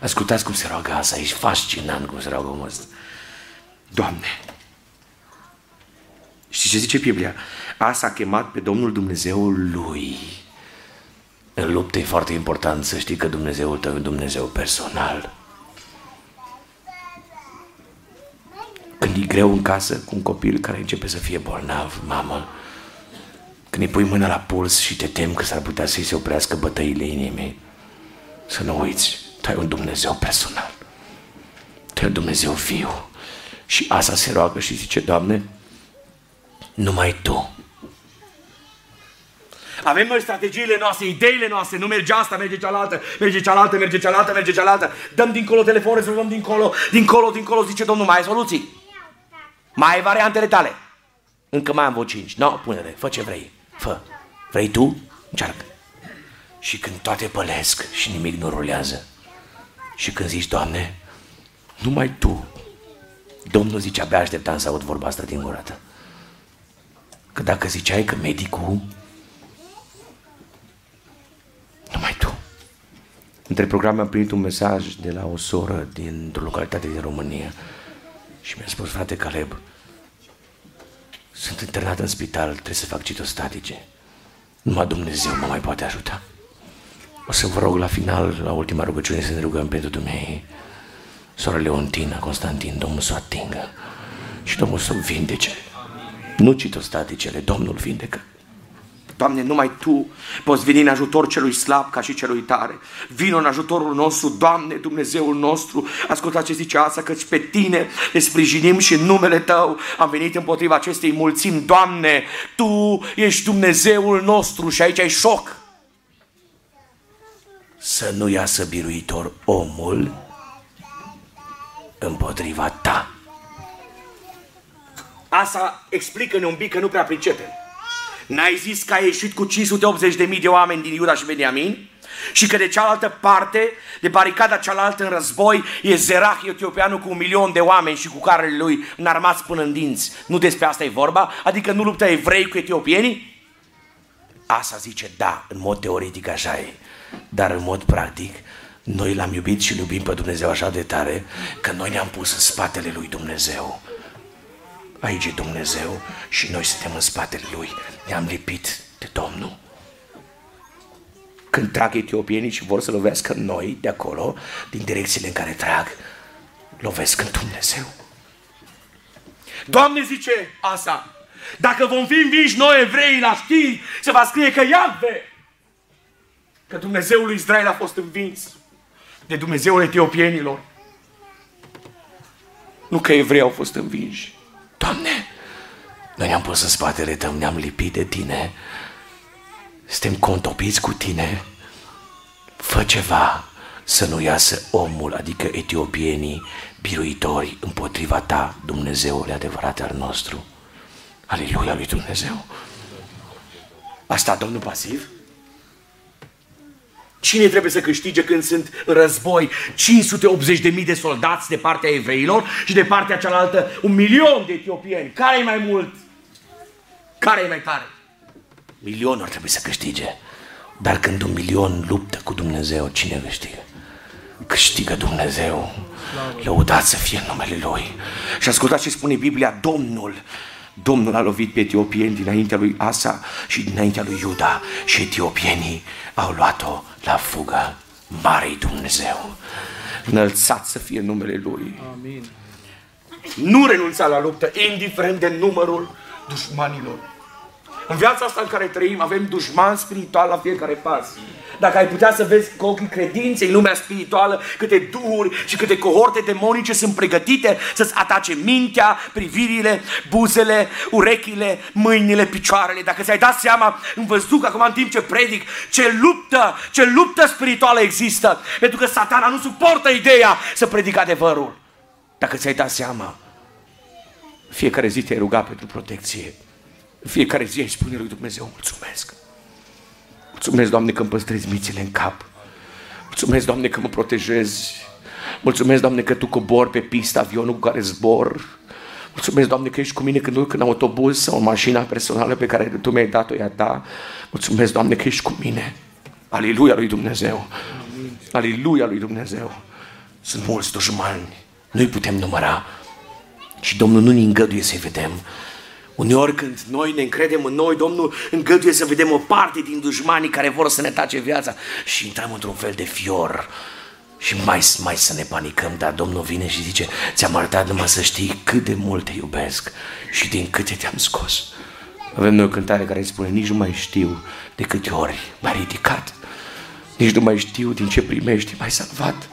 Ascultați cum se roagă asta, e fascinant cum se roagă omul ăsta. Doamne, știți ce zice Biblia? Asa a chemat pe Domnul Dumnezeul lui. În luptă e foarte important să știi că Dumnezeul tău e un Dumnezeu personal. Când e greu în casă cu un copil care începe să fie bolnav, mamă, când îi pui mâna la puls și te tem că s-ar putea să-i se oprească bătăile inimii, să nu uiți, tu ai un Dumnezeu personal. Tu ai un Dumnezeu viu. Și asta se roagă și zice, Doamne, numai Tu. Avem noi strategiile noastre, ideile noastre, nu merge asta, merge cealaltă, merge cealaltă, merge cealaltă, merge cealaltă. Dăm dincolo telefonul, rezolvăm dincolo, dincolo, dincolo, zice Domnul, mai ai soluții? Mai ai variantele tale? Încă mai am vreo cinci. No, pune-le, fă ce vrei. Fă. Vrei tu? Încearcă. Și când toate pălesc și nimic nu rulează, și când zici, Doamne, numai Tu, Domnul zice, abia așteptam să aud vorba asta din gura ta. Că dacă ziceai că medicul, numai tu. Între programe am primit un mesaj de la o soră dintr-o localitate din România și mi-a spus, frate Caleb, sunt internat în spital, trebuie să fac citostatice. Numai Dumnezeu mă mai poate ajuta. O să vă rog la final, la ultima rugăciune, să ne rugăm pentru dumnei. Sora Leontina, Constantin, Domnul să o atingă și Domnul să o vindece. Nu citostaticele, Domnul vindecă. Doamne, numai Tu poți veni în ajutor celui slab ca și celui tare. Vino în ajutorul nostru, Doamne, Dumnezeul nostru. Asculta ce zice asta, căci pe Tine ne sprijinim și în numele Tău am venit împotriva acestei mulțimi. Doamne, Tu ești Dumnezeul nostru și aici ai șoc. Să nu iasă biruitor omul împotriva ta. Asta explică-ne un pic că nu prea pricepem. N-ai zis că ai ieșit cu 580.000 de oameni din Iuda și Beniamin? Și că de cealaltă parte, de baricada cealaltă în război, e Zerah etiopianul cu un milion de oameni și cu carele lui înarmați până în dinți. Nu despre asta e vorba? Adică nu luptă evrei cu etiopienii? Asta zice da, în mod teoretic așa e. Dar în mod practic, noi l-am iubit și iubim pe Dumnezeu așa de tare că noi ne-am pus în spatele lui Dumnezeu. Aici e Dumnezeu și noi suntem în spatele Lui. Ne-am lipit de Domnul. Când trag etiopienii și vor să lovească noi de acolo, din direcțiile în care trag, lovesc în Dumnezeu. Doamne zice Asa, dacă vom fi învinși noi evrei la știri, se va scrie că Iadve, că Dumnezeul lui Israel a fost învins de Dumnezeul etiopienilor. Nu că evrei au fost învinși. Doamne, noi ne-am pus în spatele Tău, ne-am lipit de Tine, suntem contopiți cu Tine. Fă ceva să nu iasă omul, adică etiopienii, biruitori împotriva Ta, Dumnezeule adevărat al nostru. Aleluia lui Dumnezeu. Asta Domnul pasiv? Cine trebuie să câștige când sunt în război 580.000 de soldați de partea evreilor și de partea cealaltă un milion de etiopieni? Care e mai mult? Care e mai tare? Milionul ar trebui să câștige. Dar când un milion luptă cu Dumnezeu, cine câștigă? Câștigă Dumnezeu. Lăudat să fie numele Lui. Și ascultați ce spune Biblia, Domnul Domnul a lovit pe etiopieni dinaintea lui Asa și dinaintea lui Iuda și etiopienii au luat-o la fugă. Mare Dumnezeu! Înălțat să fie numele Lui. Amin. Nu renunța la luptă, indiferent de numărul dușmanilor. În viața asta în care trăim avem dușman spiritual la fiecare pas. Dacă ai putea să vezi cu ochii credinței în lumea spirituală câte duhuri și câte cohorte demonice sunt pregătite să-ți atace mintea, privirile, buzele, urechile, mâinile, picioarele. Dacă ți-ai dat seama în văzduc acum în timp ce predic, ce luptă, ce luptă spirituală există. Pentru că satana nu suportă ideea să predic adevărul. Dacă ți-ai dat seama, fiecare zi te-ai rugat pentru protecție. Fiecare zi îi spune lui Dumnezeu, mulțumesc. Mulțumesc, Doamne, că îmi păstrezi mițile în cap. Mulțumesc, Doamne, că mă protejezi. Mulțumesc, Doamne, că Tu cobori pe pista avionul cu care zbor. Mulțumesc, Doamne, că ești cu mine când urc în autobuz sau în mașina personală pe care Tu mi-ai dat-o ea ta. Mulțumesc, Doamne, că ești cu mine. Aleluia lui Dumnezeu. Aleluia lui Dumnezeu. Sunt mulți dușmani. Nu-i putem număra. Și Domnul nu ne îngăduie să-i vedem. Uneori când noi ne încredem în noi, Domnul îngăduie să vedem o parte din dușmanii care vor să ne tace viața și intrăm într-un fel de fior și mai, mai să ne panicăm, dar Domnul vine și zice, ți-am arătat numai să știi cât de mult te iubesc și din câte te-am scos. Avem noi o cântare care spune, nici nu mai știu de câte ori m-ai ridicat, nici nu mai știu din ce primești, m-ai salvat.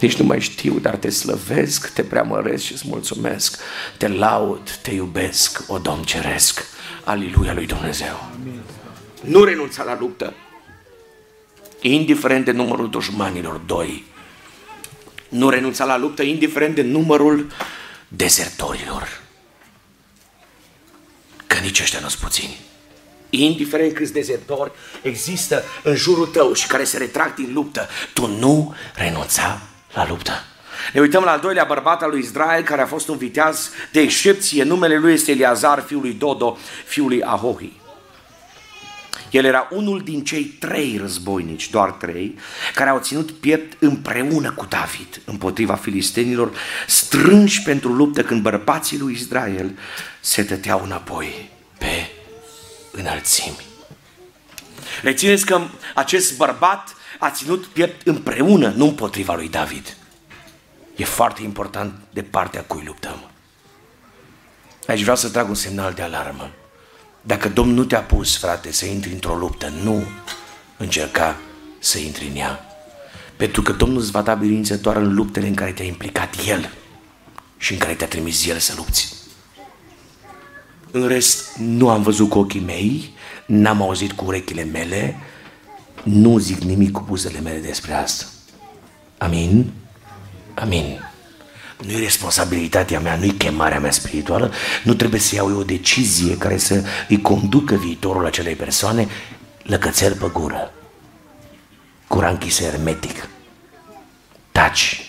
Nici nu mai știu, dar te slăvesc, te preamăresc și îți mulțumesc. Te laud, te iubesc, o Domn ceresc. Aliluia lui Dumnezeu. Amin. Nu renunța la luptă. Indiferent de numărul dușmanilor, doi. Nu renunța la luptă, indiferent de numărul dezertorilor. Că nici ăștia nu-s puțini. Indiferent câți dezertori există în jurul tău și care se retrag din luptă, tu nu renunța la luptă. Ne uităm la al doilea bărbat al lui Israel, care a fost un viteaz de excepție. Numele lui este Eliazar, fiul lui Dodo, fiul lui Ahohi. El era unul din cei trei războinici, doar trei, care au ținut piept împreună cu David împotriva filistenilor, strânși pentru luptă când bărbații lui Israel se tăteau înapoi pe înălțimi. Rețineți că acest bărbat a ținut piept împreună, nu împotriva lui David. E foarte important de partea cui luptăm. Aici vreau să trag un semnal de alarmă. Dacă Domnul nu te-a pus, frate, să intri într-o luptă, nu încerca să intri în ea. Pentru că Domnul îți va da biruință doar în luptele în care te-a implicat El și în care te-a trimis El să lupți. În rest, nu am văzut cu ochii mei, n-am auzit cu urechile mele, nu zic nimic cu buzele mele despre asta. Amin? Amin. Nu e responsabilitatea mea, nu e chemarea mea spirituală, nu trebuie să iau eu o decizie care să îi conducă viitorul acelei persoane lăcățel pe gură. Gura închisă hermetic. Taci.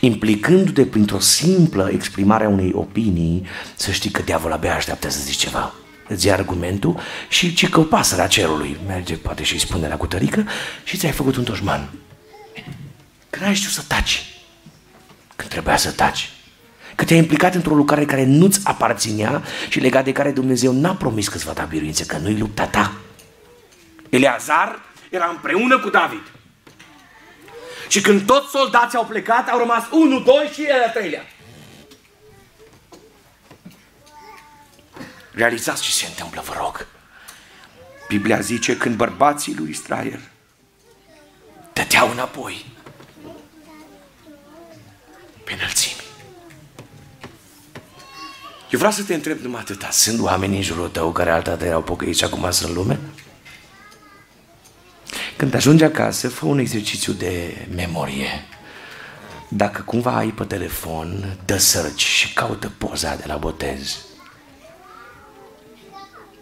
Implicându-te printr-o simplă exprimare a unei opinii, să știi că diavolul abia așteaptă să zici ceva îți ia argumentul și ci că o pasăre cerului merge, poate și îi spune la cutărică și ți-ai făcut un toșman. Când ai știut să taci, când trebuia să taci, că te-ai implicat într-o lucrare care nu-ți aparținea și legat de care Dumnezeu n-a promis că îți va da biruință, că nu-i lupta ta. Eleazar era împreună cu David. Și când toți soldații au plecat, au rămas unul, doi și el al treilea. Realizați ce se întâmplă, vă rog. Biblia zice când bărbații lui Israel dădeau înapoi pe înălțimi. Eu vreau să te întreb numai atâta. Sunt oameni în jurul tău care altădată erau pocăiți și acum sunt în lume? Când ajungi acasă, fă un exercițiu de memorie. Dacă cumva ai pe telefon, dă search și caută poza de la botez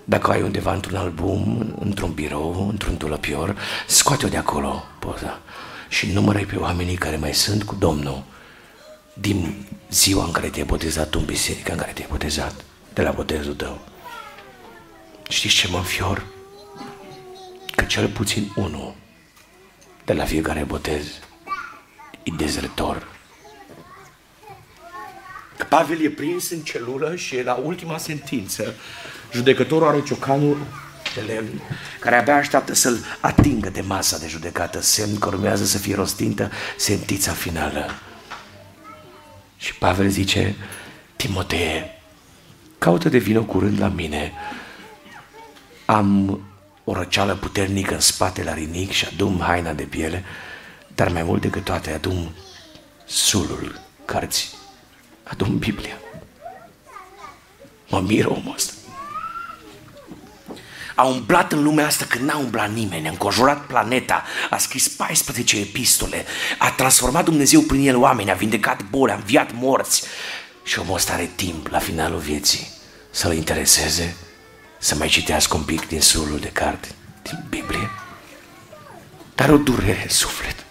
dacă ai undeva într-un album, într-un birou, într-un dulăpior, scoate-o de acolo, poza. Și numără pe oamenii care mai sunt cu Domnul din ziua în care te-ai botezat tu în biserica în care te-ai botezat, de la botezul tău. Știți ce mă înfior? Că cel puțin unul de la fiecare botez e dezertor. Că Pavel e prins în celulă și e la ultima sentință. Judecătorul are ciocanul de lemn, care abia așteaptă să-l atingă de masa de judecată, semn că urmează să fie rostită sentința finală. Și Pavel zice, Timotee, caută de vină curând la mine. Am o răceală puternică în spate la rinic și adum haina de piele, dar mai mult decât toate adum sulul cărții, adum Biblia. Mă miră omul ăsta. A umblat în lumea asta când n-a umblat nimeni, a înconjurat planeta, a scris 14 epistole, a transformat Dumnezeu prin el oameni, a vindecat boli, a înviat morți. Și omul ăsta are timp la finalul vieții să-l intereseze, să mai citească un pic din sulul de carte, din Biblie. Dar o durere în suflet.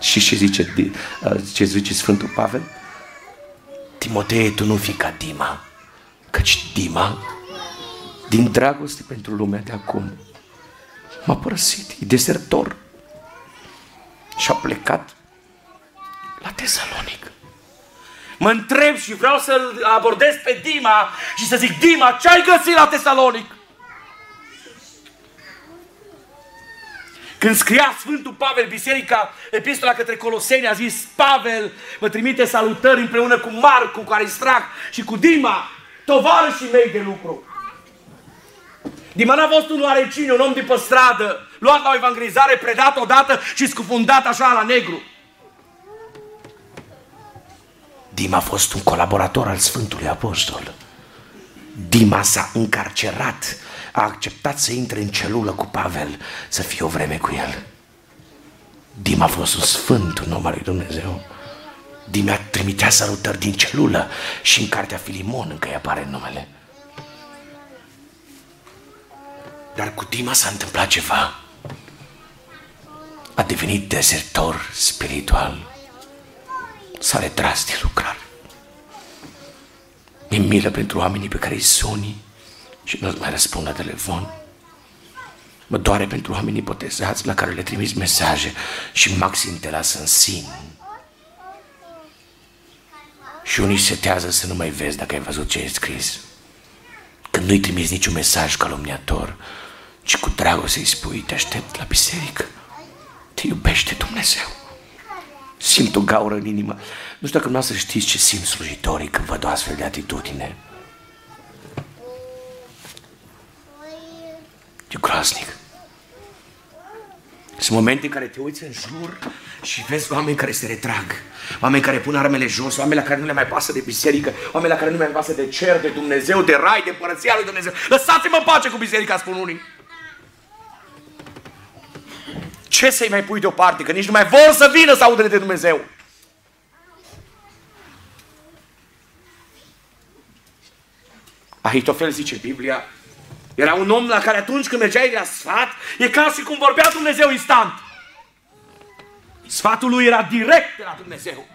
Și ce zice, ce zice Sfântul Pavel? Timotei, tu nu fi ca Dima, căci Dima din dragoste pentru lumea de acum, m-a părăsit, e desertor și a plecat la Tesalonic. Mă întreb și vreau să-l abordez pe Dima și să zic, Dima, ce ai găsit la Tesalonic? Când scria Sfântul Pavel Biserica, epistola către Coloseni, a zis, Pavel vă trimite salutări împreună cu Marcu, cu Aristrac și cu Dima, tovarășii mei de lucru. Dima n-a fost un oarecine, un om de pe stradă, luat la o evangelizare, predat odată și scufundat așa la negru. Dima a fost un colaborator al Sfântului Apostol. Dima s-a încarcerat, a acceptat să intre în celulă cu Pavel, să fie o vreme cu el. Dima a fost un sfânt, un om al lui Dumnezeu. Dima trimitea salutări din celulă și în cartea Filimon încă îi apare numele. Dar cu Dima s-a întâmplat ceva. A devenit dezertor spiritual. S-a retras de lucrare. Mi milă pentru oamenii pe care îi suni și nu-ți mai răspund la telefon. Mă doare pentru oamenii potezați la care le trimis mesaje și maxim te lasă în sin. Și unii setează să nu mai vezi dacă ai văzut ce ai scris. Când nu-i trimiți niciun mesaj calumniator, ci cu dragoste îi spui, te aștept la biserică. Te iubește Dumnezeu. Simt o gaură în inimă. Nu știu dacă nu să știți ce simt slujitorii când văd o astfel de atitudine. E groaznic. Sunt momente în care te uiți în jur și vezi oameni care se retrag, oameni care pun armele jos, oameni la care nu le mai pasă de biserică, oameni la care nu le mai pasă de cer, de Dumnezeu, de rai, de părăția lui Dumnezeu. Lăsați-mă în pace cu biserica, spun unii. Ce să-i mai pui deoparte? Că nici nu mai vor să vină să audă de Dumnezeu. Ahitofel zice Biblia, era un om la care atunci când mergeai la sfat, e ca și cum vorbea Dumnezeu instant. Sfatul lui era direct de la Dumnezeu.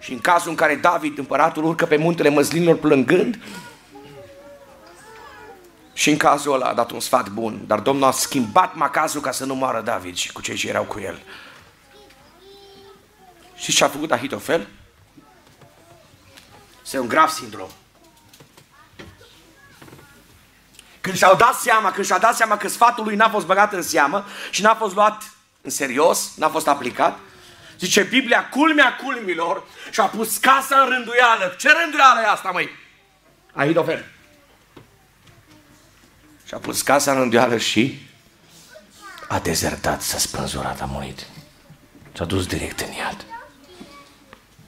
Și în cazul în care David, împăratul, urcă pe muntele măslinilor plângând, și în cazul ăla a dat un sfat bun, dar Domnul a schimbat macazul ca să nu moară David și cu cei ce erau cu el. Și ce a făcut Ahitofel? Este un grav sindrom. Când și-au dat seama, când și-a dat seama că sfatul lui n-a fost băgat în seamă și n-a fost luat în serios, n-a fost aplicat, zice Biblia, culmea culmilor și-a pus casa în rânduială. Ce rânduială e asta, măi? Ahitofel. Și a pus casa în rânduială și a dezertat, s-a spânzurat, a murit. S-a dus direct în iad.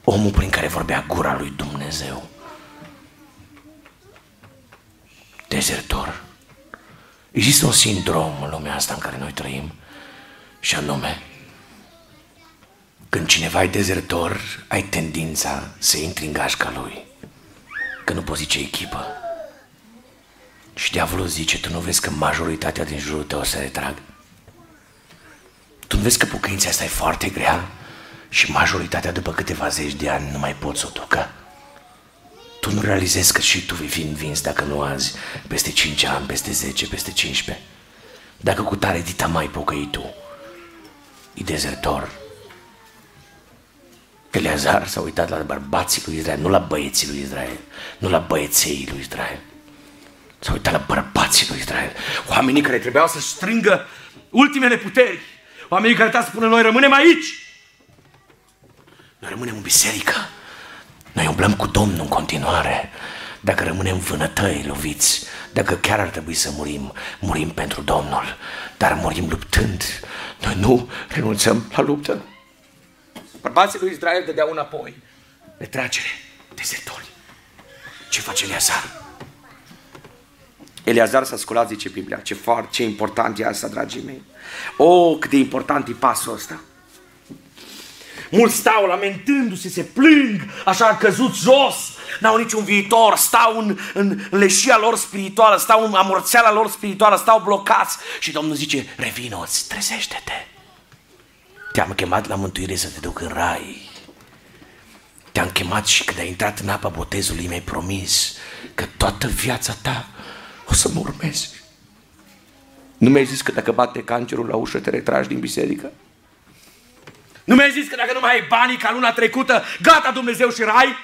Omul prin care vorbea gura lui Dumnezeu. Dezertor. Există un sindrom în lumea asta în care noi trăim și anume când cineva e dezertor, ai tendința să intri în gașca lui. Că nu poți zice echipă. Și diavolul zice, tu nu vezi că majoritatea din jurul tău se retrag? Tu nu vezi că pocăința asta e foarte grea și majoritatea după câteva zeci de ani nu mai pot să o ducă? Tu tu nu realizezi că și tu vei fi învins dacă nu azi, peste 5 ani, peste 10, peste 15. Dacă cu tare dita mai pocăi tu, e dezertor. Eleazar s-a uitat la bărbații lui Israel, nu la băieții lui Israel, nu la băieței lui Israel. S-a uitat la bărbații lui Israel, oamenii care trebuiau să strângă ultimele puteri, oamenii care trebuiau să spună, noi rămânem aici. Noi rămânem în biserică, noi umblăm cu Domnul în continuare. Dacă rămânem vânătăi loviți, dacă chiar ar trebui să murim, murim pentru Domnul, dar murim luptând. Noi nu renunțăm la luptă. Bărbații lui Israel dădeau înapoi. Retragere, dezertori. Ce face Eleazar? Eleazar s-a sculat, zice Biblia. Ce foarte, ce important e asta, dragii mei. O, cât de important e pasul ăsta. Mulți stau lamentându-se, se plâng, așa căzut jos, n-au niciun viitor, stau în, în leșia lor spirituală, stau în amorțeala lor spirituală, stau blocați. Și Domnul zice, revino-ți, trezește-te. Te-am chemat la mântuire să te duc în rai. Te-am chemat și când ai intrat în apa botezului mi-ai promis că toată viața ta o să mă urmezi. Nu mi-ai zis că dacă bate cancerul la ușă te retragi din biserică? Nu mi-ai zis că dacă nu mai ai banii ca luna trecută, gata Dumnezeu și rai?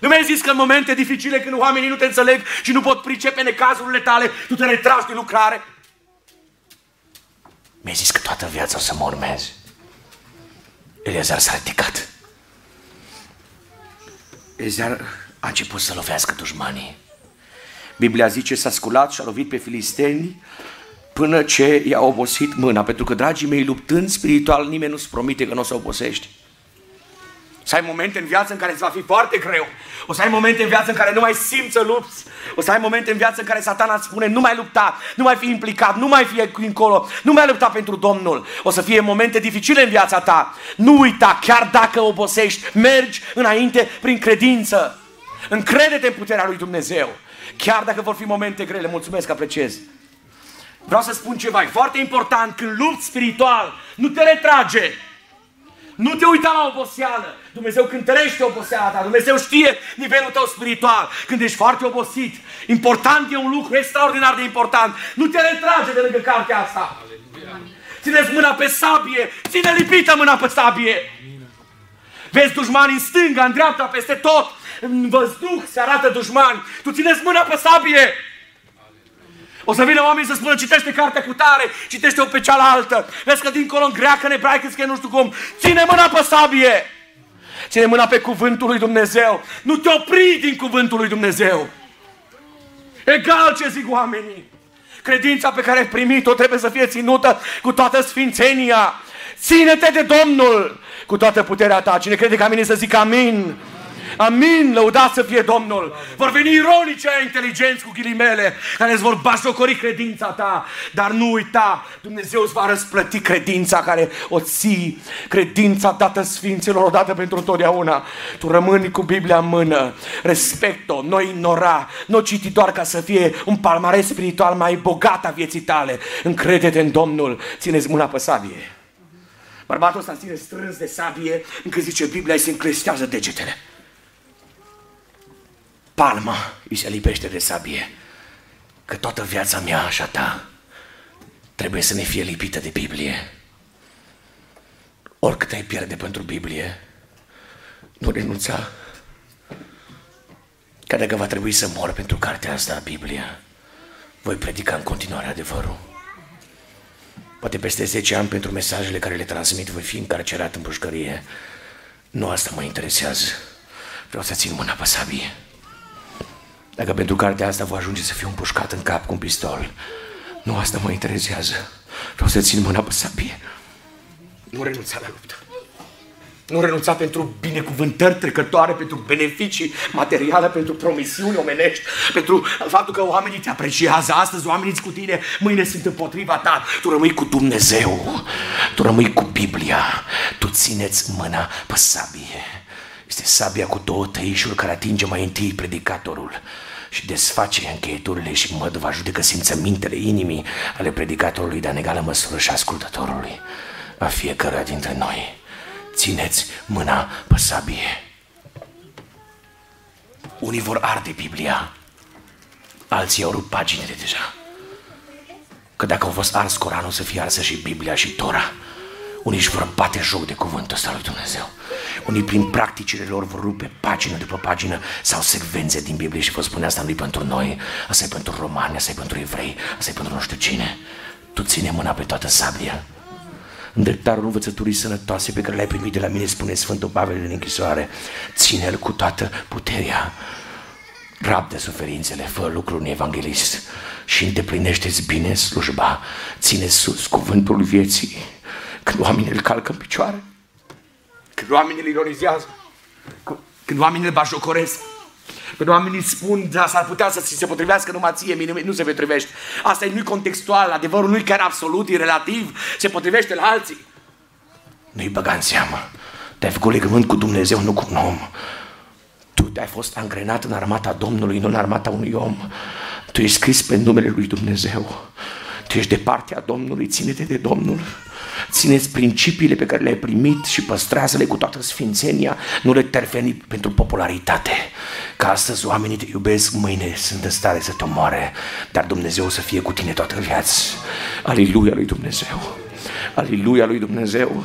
Nu mi-ai zis că în momente dificile când oamenii nu te înțeleg și nu pot pricepe necazurile tale, tu te retragi din lucrare? Mi-ai zis că toată viața o să mă urmezi. Eleazar s-a ridicat. Eleazar a început să lovească dușmanii. Biblia zice s-a sculat și a lovit pe filisteni până ce i-a obosit mâna. Pentru că, dragii mei, luptând spiritual, nimeni nu-ți promite că nu o să obosești. Să ai momente în viață în care îți va fi foarte greu. O să ai momente în viață în care nu mai simți să lupți. O să ai momente în viață în care satana îți spune nu mai lupta, nu mai fi implicat, nu mai fi încolo, nu mai lupta pentru Domnul. O să fie momente dificile în viața ta. Nu uita, chiar dacă obosești, mergi înainte prin credință. Încrede-te în puterea lui Dumnezeu. Chiar dacă vor fi momente grele, mulțumesc că apreciez. Vreau să spun ceva, e foarte important, când lupți spiritual, nu te retrage. Nu te uita la oboseală. Dumnezeu cântărește oboseala ta. Dumnezeu știe nivelul tău spiritual. Când ești foarte obosit, important e un lucru extraordinar de important. Nu te retrage de lângă cartea asta. Țineți mâna pe sabie. Ține lipită mâna pe sabie. Vezi dușmani în stânga, în dreapta, peste tot. În văzduh se arată dușmani. Tu țineți mâna pe sabie. O să vină oamenii să spună, citește cartea cu tare, citește-o pe cealaltă. Vezi că dincolo în greacă, în ebraică, scrie nu știu cum. Ține mâna pe sabie. Ține mâna pe cuvântul lui Dumnezeu. Nu te opri din cuvântul lui Dumnezeu. Egal ce zic oamenii. Credința pe care ai primit-o trebuie să fie ținută cu toată sfințenia. Ține-te de Domnul cu toată puterea ta. Cine crede ca mine să zic amin. Amin, lăudați să fie Domnul. Vor veni ironici aia inteligenți cu ghilimele, care îți vor bașocori credința ta. Dar nu uita, Dumnezeu îți va răsplăti credința care o ții, credința dată Sfinților odată pentru totdeauna. Tu rămâni cu Biblia în mână, respect-o, nu ignora, nu citi doar ca să fie un palmares spiritual mai bogat a vieții tale. Încrede-te în Domnul, țineți mâna pe sabie. Bărbatul ăsta ține strâns de sabie, încât zice Biblia, îi se înclestează degetele palma îi se lipește de sabie. Că toată viața mea așa ta trebuie să ne fie lipită de Biblie. Oricât ai pierde pentru Biblie, nu renunța. Că dacă va trebui să mor pentru cartea asta, Biblia, voi predica în continuare adevărul. Poate peste 10 ani pentru mesajele care le transmit voi fi încarcerat în pușcărie. Nu asta mă interesează. Vreau să țin mâna pe sabie. Dacă pentru cartea asta vă ajunge să fiu împușcat în cap cu un pistol, nu asta mă interesează. Vreau să țin mâna pe sabie. Nu renunța la luptă. Nu renunța pentru binecuvântări trecătoare, pentru beneficii materiale, pentru promisiuni omenești, pentru faptul că oamenii te apreciază. Astăzi oamenii cu tine, mâine sunt împotriva ta. Tu rămâi cu Dumnezeu, tu rămâi cu Biblia, tu țineți mâna pe sabie. Este sabia cu două tăișuri care atinge mai întâi predicatorul și desface încheieturile și va judecă simțămintele inimii ale predicatorului, dar în egală măsură și ascultătorului. A fiecare dintre noi. Țineți mâna pe sabie. Unii vor arde Biblia, alții au rupt paginile deja. Că dacă au fost ars Coranul, să fie arsă și Biblia și Tora. Unii își vor bate joc de cuvântul ăsta lui Dumnezeu. Unii prin practicile lor vor rupe pagină după pagină sau secvențe din Biblie și vă spune asta nu pentru noi, asta e pentru romani, asta e pentru evrei, asta e pentru nu știu cine. Tu ține mâna pe toată sabia. Îndreptarul învățăturii sănătoase pe care le-ai primit de la mine, spune Sfântul Pavel în închisoare, ține-l cu toată puterea. Rabde suferințele, fă lucrul un evanghelist și îndeplinește-ți bine slujba, ține sus cuvântul vieții când oamenii îl calcă în picioare, când oamenii îl ironizează, când oamenii îl bajocoresc, când oamenii spun, da, s-ar putea să ți se potrivească numai ție, mie nu se potrivește. Asta e nu contextual, adevărul nu e chiar absolut, e relativ, se potrivește la alții. Nu-i băga în seamă. Te-ai făcut legământ cu Dumnezeu, nu cu un om. Tu te-ai fost angrenat în armata Domnului, nu în armata unui om. Tu ești scris pe numele lui Dumnezeu. Tu ești de partea Domnului, ține-te de Domnul. Țineți principiile pe care le-ai primit și păstrează-le cu toată sfințenia, nu le terfeni pentru popularitate. Ca astăzi oamenii te iubesc, mâine sunt în stare să te omoare, dar Dumnezeu să fie cu tine toată viața. Aliluia lui Dumnezeu! Aliluia lui Dumnezeu!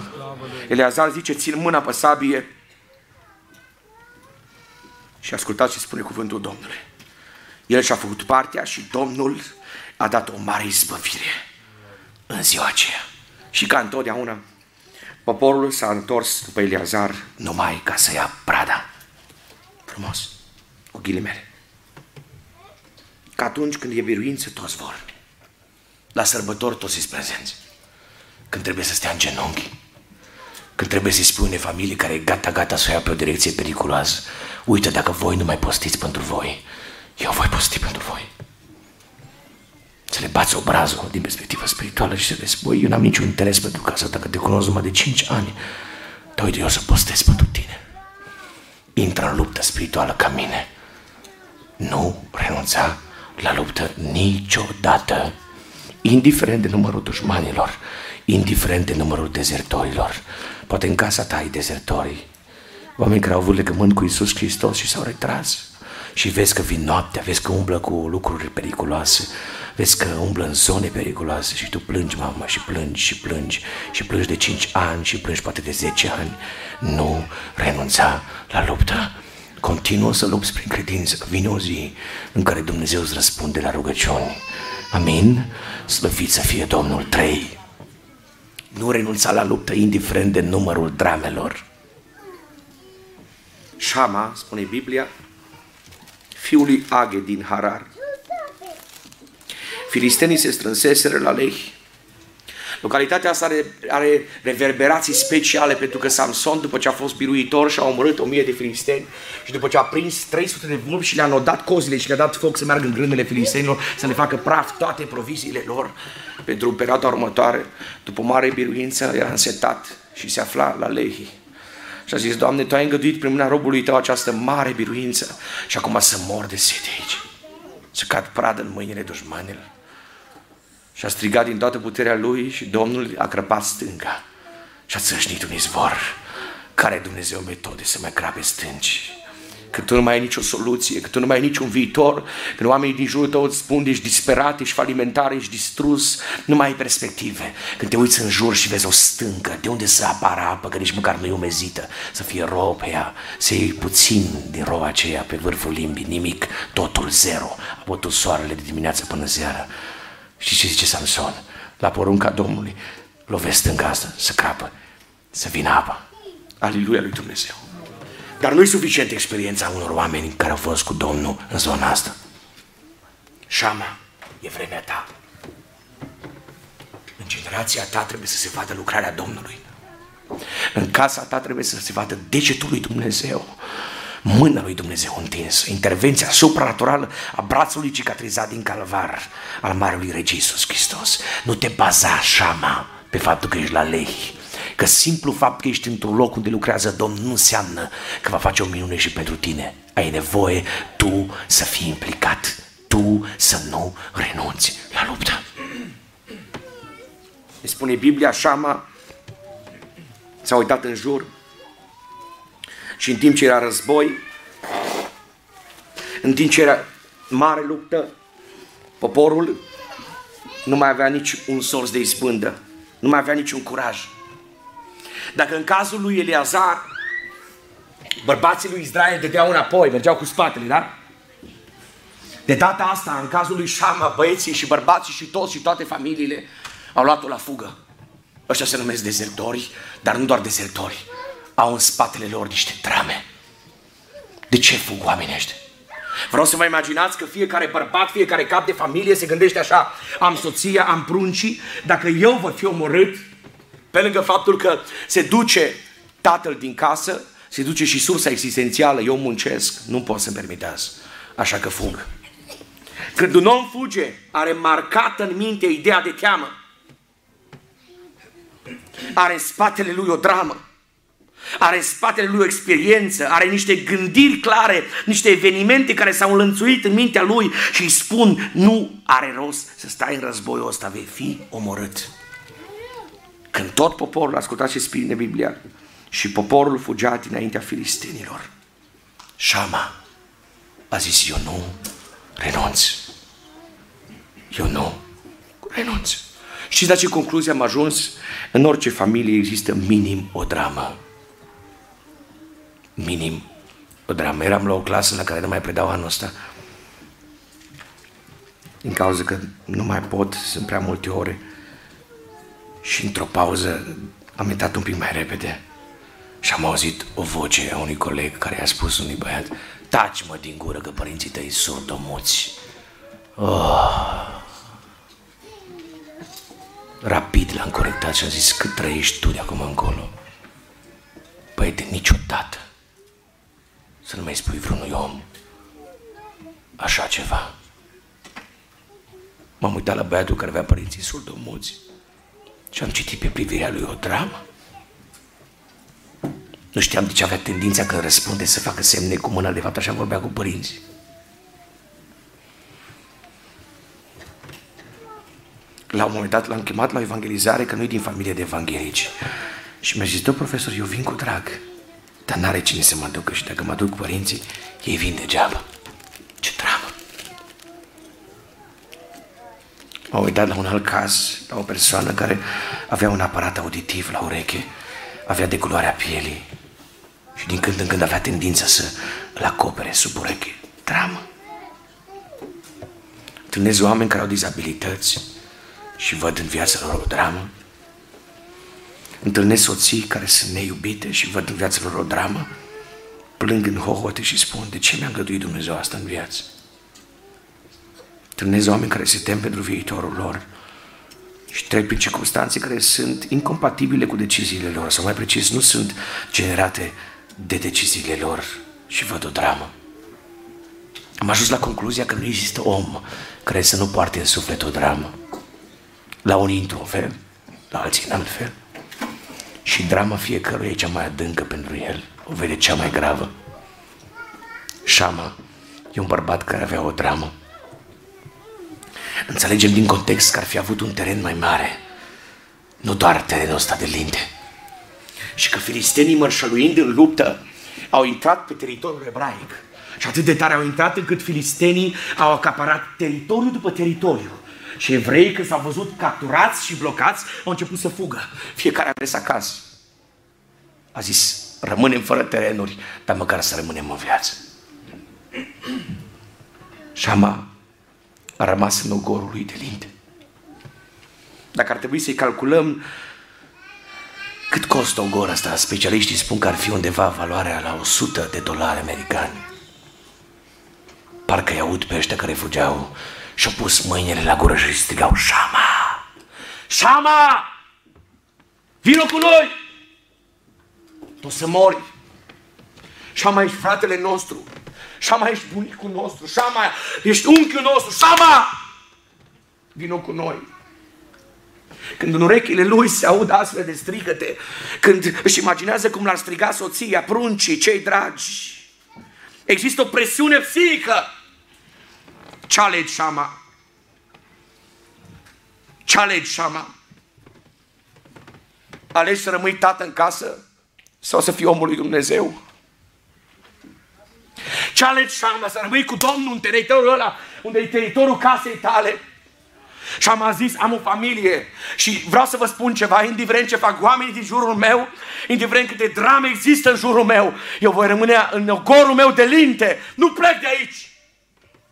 Eleazar zice, țin mâna pe sabie și ascultați ce spune cuvântul Domnului. El și-a făcut partea și Domnul a dat o mare izbăvire în ziua aceea. Și ca întotdeauna, poporul s-a întors după Eliazar numai ca să ia prada. Frumos, cu ghilimele. Că atunci când e biruință, toți vor. La sărbători toți sunt prezenți. Când trebuie să stea în genunchi. Când trebuie să-i spui unei familii care e gata, gata să o ia pe o direcție periculoasă. Uite, dacă voi nu mai postiți pentru voi, eu voi posti pentru voi să le bați obrazul din perspectivă spirituală și să le spui, eu n-am niciun interes pentru casa ta, că te cunosc numai de 5 ani, dar uite, eu să postez pentru tine. Intră în luptă spirituală ca mine. Nu renunța la luptă niciodată, indiferent de numărul dușmanilor, indiferent de numărul dezertorilor. Poate în casa ta ai dezertori, oameni care au avut legământ cu Isus Hristos și s-au retras. Și vezi că vin noaptea, vezi că umblă cu lucruri periculoase, Vezi că umblă în zone periculoase și tu plângi, mama, și plângi și plângi și plângi de 5 ani și plângi poate de 10 ani. Nu renunța la luptă. Continuă să lupți prin credință, că vine o zi în care Dumnezeu îți răspunde la rugăciuni. Amin? Slăvit să fie Domnul 3. Nu renunța la luptă, indiferent de numărul dramelor. Shama, spune Biblia, fiul lui Age din Harar, Filistenii se strânseseră la Lehi. Localitatea asta are, are reverberații speciale pentru că Samson, după ce a fost biruitor și a omorât o mie de filisteni și după ce a prins 300 de vulpi și le-a nodat cozile și le-a dat foc să meargă în grândele filistenilor, să le facă praf toate proviziile lor pentru perioada următoare, după mare biruință, era însetat și se afla la Lehi. Și a zis, Doamne, Tu ai îngăduit prin mâna robului Tău această mare biruință și acum să mor de sete aici, să cad pradă în mâinile dușmanilor. Și a strigat din toată puterea lui și Domnul a crăpat stânga și a țășnit un izvor. Care Dumnezeu metode să mai crape stânci? Că tu nu mai ai nicio soluție, că tu nu mai ai niciun viitor, când oamenii din jurul tău îți spun ești disperat, ești falimentar, ești distrus, nu mai ai perspective. Când te uiți în jur și vezi o stâncă, de unde să apară apă, că nici măcar nu e umezită, să fie rouă pe ea, să iei puțin din roa aceea pe vârful limbii, nimic, totul zero. A bătut soarele de dimineață până seara. Și ce zice Samson? La porunca Domnului, lovesc stânga asta, să crapă, să vină apa. Aliluia lui Dumnezeu. Dar nu e suficient experiența unor oameni care au fost cu Domnul în zona asta. Șama, e vremea ta. În generația ta trebuie să se vadă lucrarea Domnului. În casa ta trebuie să se vadă degetul lui Dumnezeu mâna lui Dumnezeu întinsă, intervenția supranaturală a brațului cicatrizat din calvar al Marelui Rege Iisus Hristos. Nu te baza, șama, pe faptul că ești la lei, că simplu fapt că ești într-un loc unde lucrează Domnul nu înseamnă că va face o minune și pentru tine. Ai nevoie tu să fii implicat, tu să nu renunți la luptă. Îi spune Biblia, Șama s-a uitat în jur și în timp ce era război, în timp ce era mare luptă, poporul nu mai avea nici un sorț de izbândă, nu mai avea niciun curaj. Dacă în cazul lui Eleazar, bărbații lui Israel dădeau înapoi, mergeau cu spatele, da? De data asta, în cazul lui Shama, băieții și bărbații și toți și toate familiile au luat-o la fugă. Ăștia se numesc dezertori, dar nu doar dezertori. Au în spatele lor niște trame. De ce fug oamenii ăștia? Vreau să vă imaginați că fiecare bărbat, fiecare cap de familie se gândește așa, am soția, am pruncii, dacă eu voi fi omorât, pe lângă faptul că se duce tatăl din casă, se duce și sursa existențială, eu muncesc, nu pot să-mi permitează. Așa că fug. Când un om fuge, are marcată în minte ideea de teamă. Are în spatele lui o dramă. Are în spatele lui o experiență, are niște gândiri clare, niște evenimente care s-au înlănțuit în mintea lui și îi spun, nu are rost să stai în războiul ăsta, vei fi omorât. Când tot poporul, ascultat și spune Biblia, și poporul fugea dinaintea filistenilor, Shama a zis, eu nu renunț. Eu nu renunț. Și la ce concluzie am ajuns? În orice familie există minim o dramă. Minim o dramă. Eram la o clasă la care nu mai predau anul ăsta. Din cauza că nu mai pot, sunt prea multe ore. Și într-o pauză am intrat un pic mai repede. Și am auzit o voce a unui coleg care a spus unui băiat Taci mă din gură că părinții tăi surdomuți. Oh. Rapid l-am corectat și am zis, cât trăiești tu de acum încolo? Păi de niciodată să nu mai spui vreunui om așa ceva. M-am uitat la băiatul care avea părinții surdomuți și am citit pe privirea lui o dramă. Nu știam de ce avea tendința când răspunde să facă semne cu mâna, de fapt așa vorbea cu părinții. La un moment dat l-am chemat la evangelizare, că nu-i din familie de evanghelici. Și mi-a zis, domn profesor, eu vin cu drag, dar n-are cine să mă ducă și dacă mă duc cu părinții, ei vin degeaba. Ce dramă! M-am uitat la un alt caz, la o persoană care avea un aparat auditiv la ureche, avea deculoarea pielii și din când în când avea tendința să îl acopere sub ureche. Dramă! Întâlnesc oameni care au dizabilități, și văd în viața lor o dramă. Întâlnesc soții care sunt neiubite și văd în viața lor o dramă. Plâng în hohote și spun, de ce mi-a îngăduit Dumnezeu asta în viață? Întâlnesc oameni care se tem pentru viitorul lor și trec prin circunstanțe care sunt incompatibile cu deciziile lor, sau mai precis, nu sunt generate de deciziile lor și văd o dramă. Am ajuns la concluzia că nu există om care să nu poarte în suflet o dramă. La unii într-un fel, la alții în alt fel. Și drama fiecăruia e cea mai adâncă pentru el, o vede cea mai gravă. Shama e un bărbat care avea o dramă. Înțelegem din context că ar fi avut un teren mai mare, nu doar terenul ăsta de linde. Și că filistenii mărșăluind în luptă au intrat pe teritoriul ebraic. Și atât de tare au intrat încât filistenii au acaparat teritoriu după teritoriu. Și evreii, când s-au văzut capturați și blocați, au început să fugă. Fiecare a mers acasă. A zis, rămânem fără terenuri, dar măcar să rămânem în viață. Shama a rămas în ogorul lui de linde. Dacă ar trebui să-i calculăm cât costă ogorul ăsta, specialiștii spun că ar fi undeva valoarea la 100 de dolari americani. Parcă-i aud pe ăștia care fugeau și-au pus mâinile la gură și strigau, Shama! Shama! Vino cu noi! Tu să mori! Shama, ești fratele nostru! Shama, ești bunicul nostru! Shama, ești unchiul nostru! Shama! Vino cu noi! Când în urechile lui se aud astfel de strigăte, când își imaginează cum l-ar striga soția, pruncii, cei dragi, există o presiune psihică ce alegi, Shama? Ce alegi, Shama? Alegi să rămâi tată în casă sau să fii omul lui Dumnezeu? Ce alegi Shama? Să rămâi cu Domnul în teritoriul ăla, unde e teritoriul casei tale? Și am zis, am o familie și vreau să vă spun ceva, indiferent ce fac oamenii din jurul meu, indiferent câte drame există în jurul meu, eu voi rămâne în ogorul meu de linte, nu plec de aici.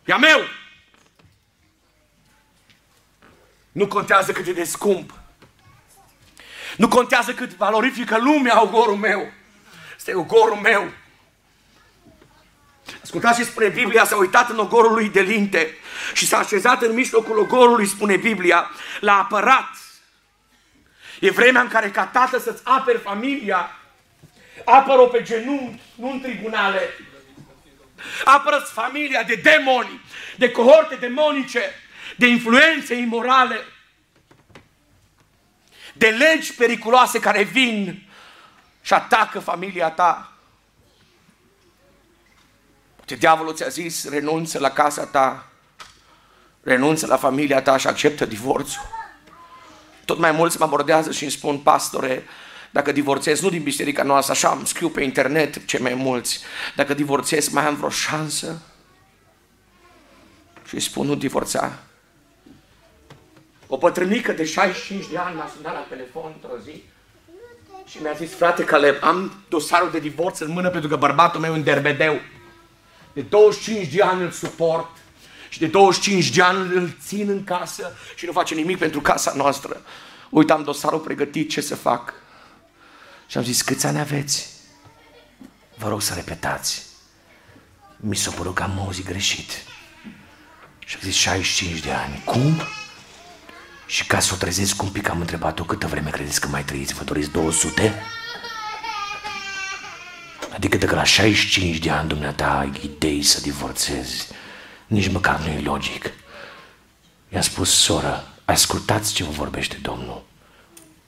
E a meu. Nu contează cât e de scump. Nu contează cât valorifică lumea ogorul meu. Este ogorul meu. Ascultați ce spune Biblia, s-a uitat în ogorul lui de linte și s-a așezat în mijlocul ogorului, spune Biblia, l-a apărat. E vremea în care ca tată să-ți aperi familia, apără-o pe genunchi, nu în tribunale. Apără-ți familia de demoni, de cohorte demonice, de influențe imorale, de legi periculoase care vin și atacă familia ta. Poate diavolul ți-a zis, renunță la casa ta, renunță la familia ta și acceptă divorțul. Tot mai mulți mă abordează și îmi spun, pastore, dacă divorțez, nu din biserica noastră, așa îmi scriu pe internet ce mai mulți, dacă divorțez, mai am vreo șansă? Și îi spun, nu divorța. O pătrânică de 65 de ani m-a sunat la telefon într-o zi și mi-a zis, frate Caleb, am dosarul de divorț în mână pentru că bărbatul meu e în derbedeu. De 25 de ani îl suport și de 25 de ani îl țin în casă și nu face nimic pentru casa noastră. Uite, am dosarul pregătit, ce să fac? Și am zis, câți ani aveți? Vă rog să repetați. Mi s-a părut că am auzit greșit. Și am zis, 65 de ani. Cum? Și ca să o trezesc un pic am întrebat-o câtă vreme credeți că mai trăiți? Vă doriți 200? Adică dacă la 65 de ani dumneata ai idei să divorțezi, nici măcar nu e logic. I-a spus, soră, ascultați ce vă vorbește Domnul.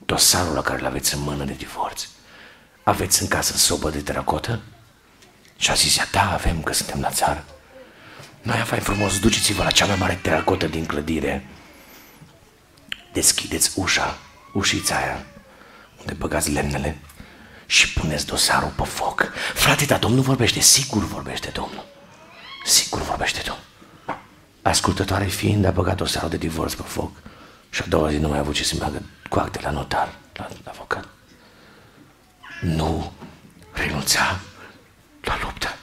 Dosarul la care îl aveți în mână de divorț. Aveți în casă sobă de teracotă? Și a zis, da, avem, că suntem la țară. Noi, fai frumos, duceți-vă la cea mai mare teracotă din clădire. Deschideți ușa, ușița aia, unde băgați lemnele și puneți dosarul pe foc. Frate, dar Domnul vorbește, sigur vorbește Domnul. Sigur vorbește Domnul. Ascultătoare fiind, a băgat dosarul de divorț pe foc și a doua zi nu mai a avut ce să meargă cu acte la notar, la, la avocat. Nu renunța la luptă.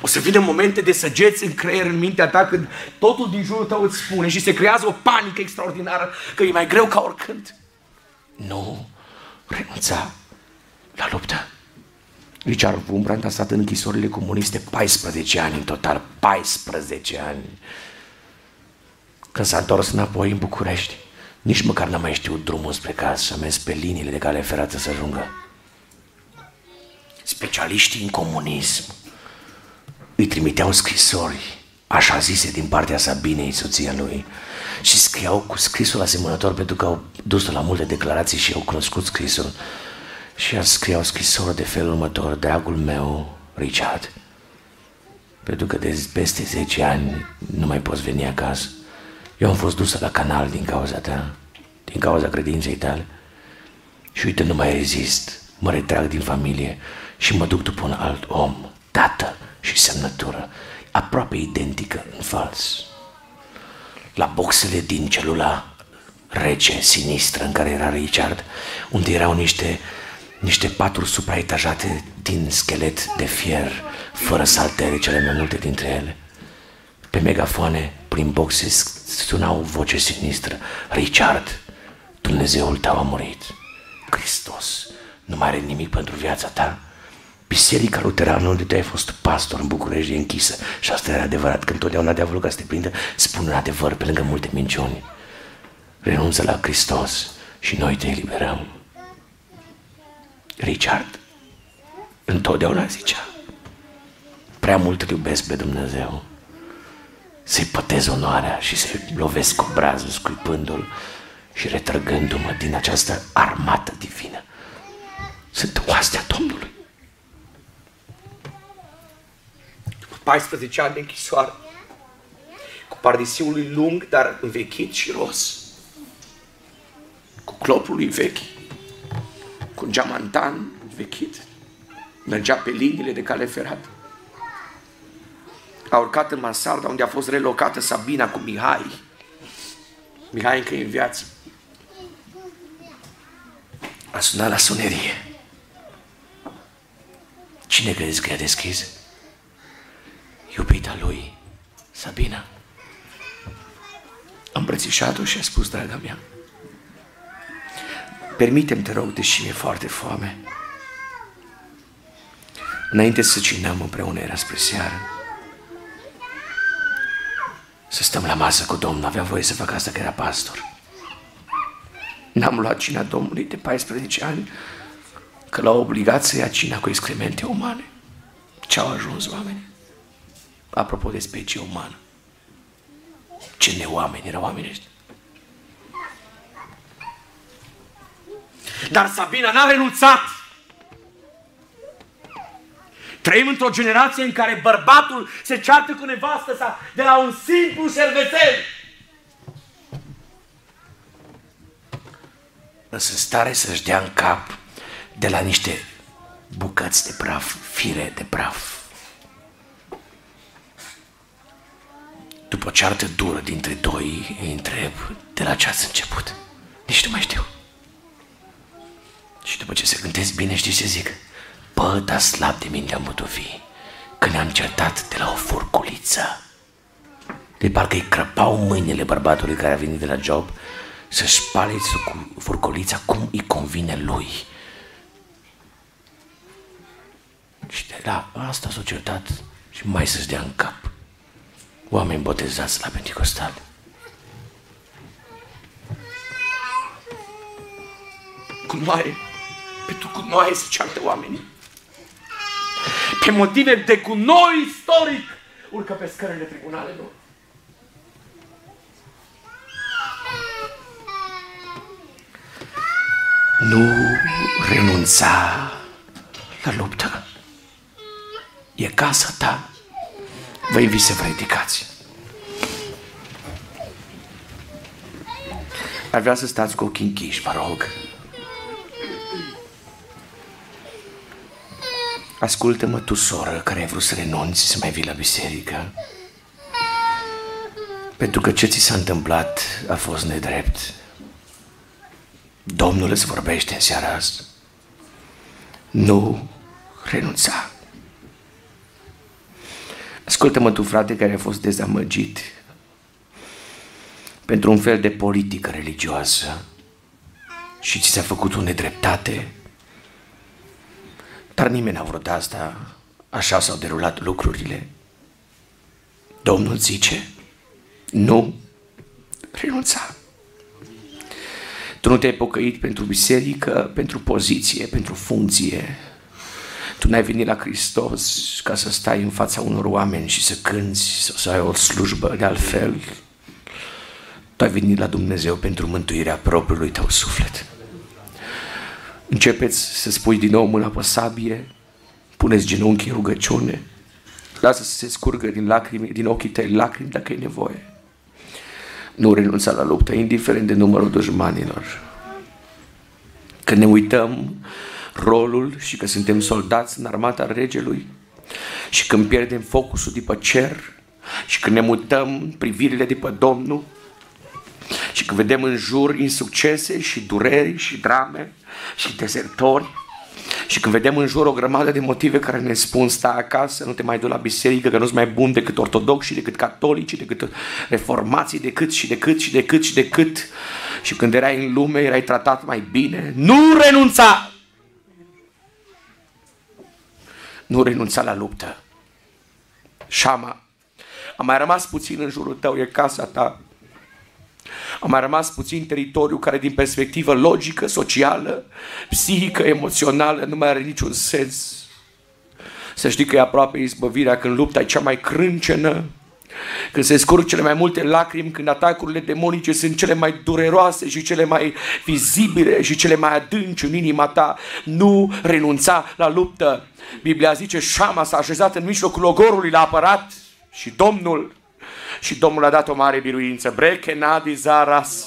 O să vină momente de săgeți în creier, în mintea ta, când totul din jurul tău îți spune și se creează o panică extraordinară că e mai greu ca oricând. Nu renunța la luptă. Richard Wurmbrand a stat în închisorile comuniste 14 ani în total, 14 ani. Când s-a întors înapoi în București, nici măcar n-a mai știut drumul spre casă, a mers pe liniile de cale ferată să ajungă. Specialiștii în comunism îi trimiteau scrisori, așa zise din partea Sabinei, soția lui, și scriau cu scrisul asemănător pentru că au dus la multe declarații și au cunoscut scrisul. Și a scriau scrisori de felul următor, dragul meu, Richard, pentru că de peste 10 ani nu mai poți veni acasă. Eu am fost dusă la canal din cauza ta, din cauza credinței tale. Și uite, nu mai rezist, mă retrag din familie și mă duc după un alt om, tată și semnătură, aproape identică în fals. La boxele din celula rece, sinistră, în care era Richard, unde erau niște, niște paturi supraetajate din schelet de fier, fără saltere cele mai multe dintre ele. Pe megafoane, prin boxe, suna o voce sinistră. Richard, Dumnezeul tău a murit. Hristos nu mai are nimic pentru viața ta. Biserica Luterană, unde tu ai fost pastor în București, e închisă. Și asta era adevărat, că întotdeauna diavolul ca să te prindă, spune un adevăr pe lângă multe minciuni. Renunță la Hristos și noi te eliberăm. Richard întotdeauna zicea, prea mult îl iubesc pe Dumnezeu, să-i pătez onoarea și să-i lovesc cu brazul scuipându-l și retrăgându-mă din această armată divină. Sunt oastea Domnului. 14 ani de închisoare, cu pardisiul lui lung, dar învechit și ros, cu clopul lui vechi, cu un geamantan învechit, mergea pe liniile de cale ferată. a urcat în Mansarda unde a fost relocată Sabina cu Mihai. Mihai încă e în viață. A sunat la sunerie. Cine crezi că i-a deschis? Iubita lui, Sabina. Am îmbrățișat-o și a spus, draga mea, permitem te rog, deși mi-e foarte foame, înainte să cinăm împreună, era spre seară, să stăm la masă cu Domnul, avea voie să facă asta că era pastor. N-am luat cina Domnului de 14 ani, că l-au obligat să ia cina cu excremente umane. Ce-au ajuns oamenii? Apropo de specie umană. Ce neoameni erau oamenii ăștia. Dar Sabina n-a renunțat. Trăim într-o generație în care bărbatul se ceartă cu nevastă sa de la un simplu șervețel. Însă stare să-și dea în cap de la niște bucăți de praf, fire de praf. După o ceartă dură dintre doi, îi întreb de la ce ați început. Nici nu mai știu. Și după ce se gândesc bine, știi ce zic? Bă, dar slab de mine am putut fi că ne-am certat de la o furculiță. De parcă îi crăpau mâinile bărbatului care a venit de la job să-și spale cu furculița cum îi convine lui. Și de la asta s-a certat și mai să-și dea în cap. Oameni botezați la Pentecostal. Cu noaie, pentru cu noaie se ceartă oamenii. Pe motive de cu noi istoric urcă pe scările tribunalelor. Nu renunța la luptă. E casa ta. Vă invit să vă ridicați. Ar vrea să stați cu ochii închiși, vă rog. Ascultă-mă tu, soră, care ai vrut să renunți să mai vii la biserică. Pentru că ce ți s-a întâmplat a fost nedrept. Domnul îți vorbește în seara asta. Nu renunța. Ascultă-mă tu, frate, care a fost dezamăgit pentru un fel de politică religioasă și ți s-a făcut o nedreptate, dar nimeni n-a vrut asta, așa s-au derulat lucrurile. Domnul zice, nu renunța. Tu nu te-ai pocăit pentru biserică, pentru poziție, pentru funcție, tu n-ai venit la Hristos ca să stai în fața unor oameni și să cânți sau să ai o slujbă de altfel. Tu ai venit la Dumnezeu pentru mântuirea propriului tău suflet. Începeți să spui din nou mâna pe sabie, puneți genunchi în rugăciune, lasă să se scurgă din, lacrimi, din ochii tăi lacrimi dacă e nevoie. Nu renunța la luptă, indiferent de numărul dușmanilor. Când ne uităm rolul și că suntem soldați în armata regelui și când pierdem focusul după cer și când ne mutăm privirile după Domnul și când vedem în jur insuccese și dureri și drame și dezertori și când vedem în jur o grămadă de motive care ne spun sta acasă, nu te mai du la biserică, că nu-ți mai bun decât ortodoxi, decât catolici, decât reformații, decât și decât și decât și decât. Și când erai în lume, erai tratat mai bine. Nu renunța! Nu renunța la luptă. Șama, a mai rămas puțin în jurul tău, e casa ta. A mai rămas puțin teritoriu care din perspectivă logică, socială, psihică, emoțională nu mai are niciun sens. Să știi că e aproape izbăvirea când lupta e cea mai crâncenă, când se scurg cele mai multe lacrimi, când atacurile demonice sunt cele mai dureroase și cele mai vizibile și cele mai adânci în inima ta, nu renunța la luptă. Biblia zice, Șama s-a așezat în mijlocul ogorului, l-a apărat și Domnul, și Domnul a dat o mare biruință. Breche nadi zaras.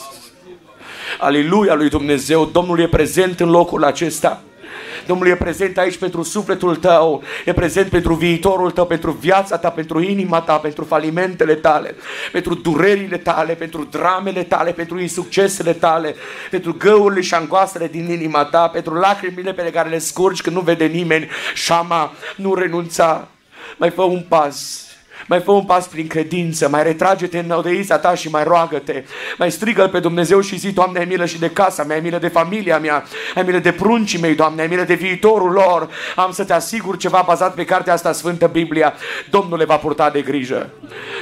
Aleluia lui Dumnezeu, Domnul e prezent în locul acesta. Domnul e prezent aici pentru sufletul tău, e prezent pentru viitorul tău, pentru viața ta, pentru inima ta, pentru falimentele tale, pentru durerile tale, pentru dramele tale, pentru insuccesele tale, pentru găurile și angoasele din inima ta, pentru lacrimile pe care le scurgi când nu vede nimeni. Șama, nu renunța, mai fă un pas mai fă un pas prin credință, mai retrage-te în odeița ta și mai roagă-te, mai strigă pe Dumnezeu și zi, Doamne, ai milă și de casa mea, ai milă de familia mea, ai milă de pruncii mei, Doamne, ai milă de viitorul lor. Am să te asigur ceva bazat pe cartea asta Sfântă Biblia. Domnul le va purta de grijă.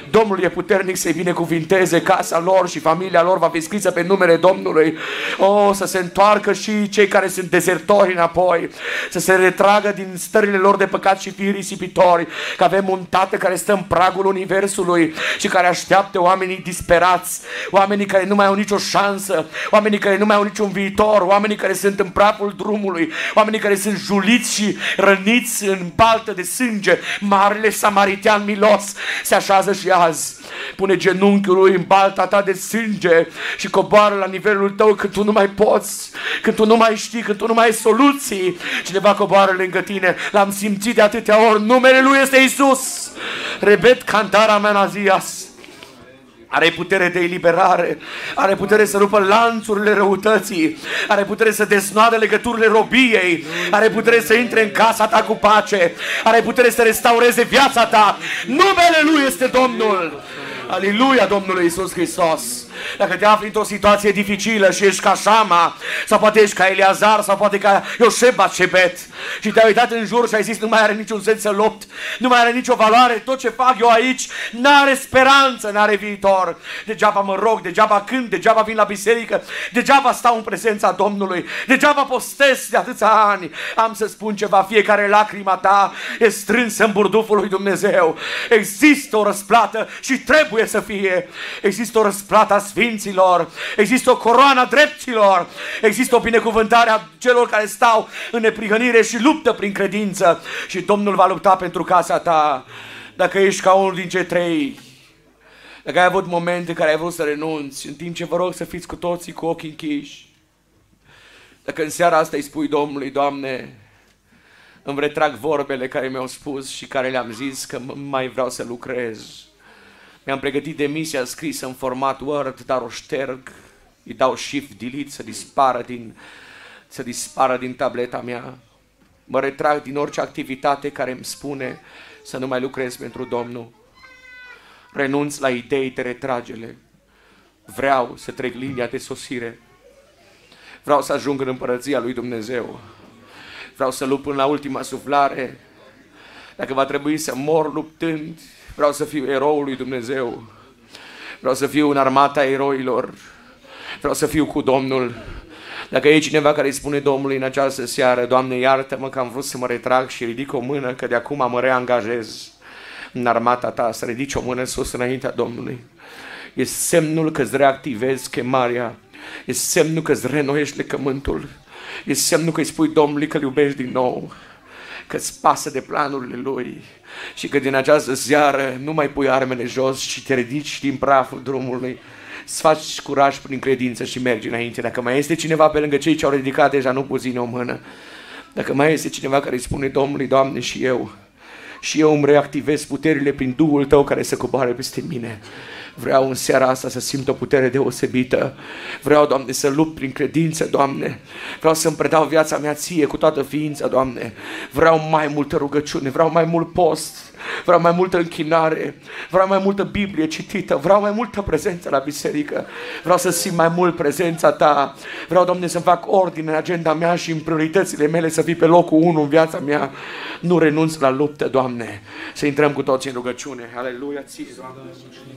Domnul e puternic să-i binecuvinteze casa lor și familia lor va fi scrisă pe numele Domnului. O, să se întoarcă și cei care sunt dezertori înapoi, să se retragă din stările lor de păcat și fi risipitori, că avem un Tată care stă în pragul Universului și care așteaptă oamenii disperați, oamenii care nu mai au nicio șansă, oamenii care nu mai au niciun viitor, oamenii care sunt în praful drumului, oamenii care sunt juliți și răniți în baltă de sânge. Marele samaritean milos se așează și azi. Pune genunchiul lui în balta ta de sânge și coboară la nivelul tău când tu nu mai poți, când tu nu mai știi, când tu nu mai ai soluții. Cineva coboară lângă tine. L-am simțit de atâtea ori. Numele lui este Isus. Rebet cantara menazias. Are putere de eliberare, are putere să rupă lanțurile răutății, are putere să desnoadă legăturile robiei, are putere să intre în casa ta cu pace, are putere să restaureze viața ta. Numele Lui este Domnul. Aleluia Domnului Isus Hristos. Dacă te afli într-o situație dificilă și ești ca Shama, sau poate ești ca Eleazar, sau poate ca Ioseba Cebet, și te-ai uitat în jur și ai zis nu mai are niciun sens să lupt, nu mai are nicio valoare, tot ce fac eu aici n-are speranță, n-are viitor. Degeaba mă rog, degeaba cânt, degeaba vin la biserică, degeaba stau în prezența Domnului, degeaba postez de atâția ani. Am să spun ceva, fiecare lacrima ta e strânsă în burduful lui Dumnezeu. Există o răsplată și trebuie să fie. Există o răsplată a sfinților, există o coroană a dreptilor, există o binecuvântare a celor care stau în neprihănire și luptă prin credință și Domnul va lupta pentru casa ta. Dacă ești ca unul din cei trei, dacă ai avut momente în care ai vrut să renunți, în timp ce vă rog să fiți cu toții cu ochii închiși, dacă în seara asta îi spui Domnului, Doamne, îmi retrag vorbele care mi-au spus și care le-am zis că mai vreau să lucrez. Mi-am pregătit demisia scrisă în format Word, dar o șterg, îi dau shift delete să dispară din, să dispară din tableta mea. Mă retrag din orice activitate care îmi spune să nu mai lucrez pentru Domnul. Renunț la idei de retragele. Vreau să trec linia de sosire. Vreau să ajung în împărăția lui Dumnezeu. Vreau să lupt până la ultima suflare. Dacă va trebui să mor luptând, vreau să fiu eroul lui Dumnezeu. Vreau să fiu în armata eroilor. Vreau să fiu cu Domnul. Dacă e cineva care îi spune Domnului în această seară, Doamne, iartă-mă că am vrut să mă retrag și ridic o mână, că de acum mă reangajez în armata ta, să ridici o mână sus înaintea Domnului. E semnul că îți reactivezi chemarea, e semnul că îți renoiești legământul, e semnul că îi spui Domnului că îl iubești din nou, că îți pasă de planurile Lui și că din această seară nu mai pui armele jos și te ridici din praful drumului, să faci curaj prin credință și mergi înainte. Dacă mai este cineva pe lângă cei ce au ridicat deja nu puțin o mână, dacă mai este cineva care îi spune Domnului, Doamne, și eu, și eu îmi reactivez puterile prin Duhul Tău care să coboare peste mine. Vreau în seara asta să simt o putere deosebită. Vreau, Doamne, să lupt prin credință, Doamne. Vreau să-mi predau viața mea ție cu toată ființa, Doamne. Vreau mai multă rugăciune, vreau mai mult post, vreau mai multă închinare, vreau mai multă Biblie citită, vreau mai multă prezență la biserică. Vreau să simt mai mult prezența Ta. Vreau, Doamne, să fac ordine în agenda mea și în prioritățile mele să fii pe locul 1 în viața mea. Nu renunț la luptă, Doamne. Să intrăm cu toții în rugăciune. Aleluia, ție, Doamne.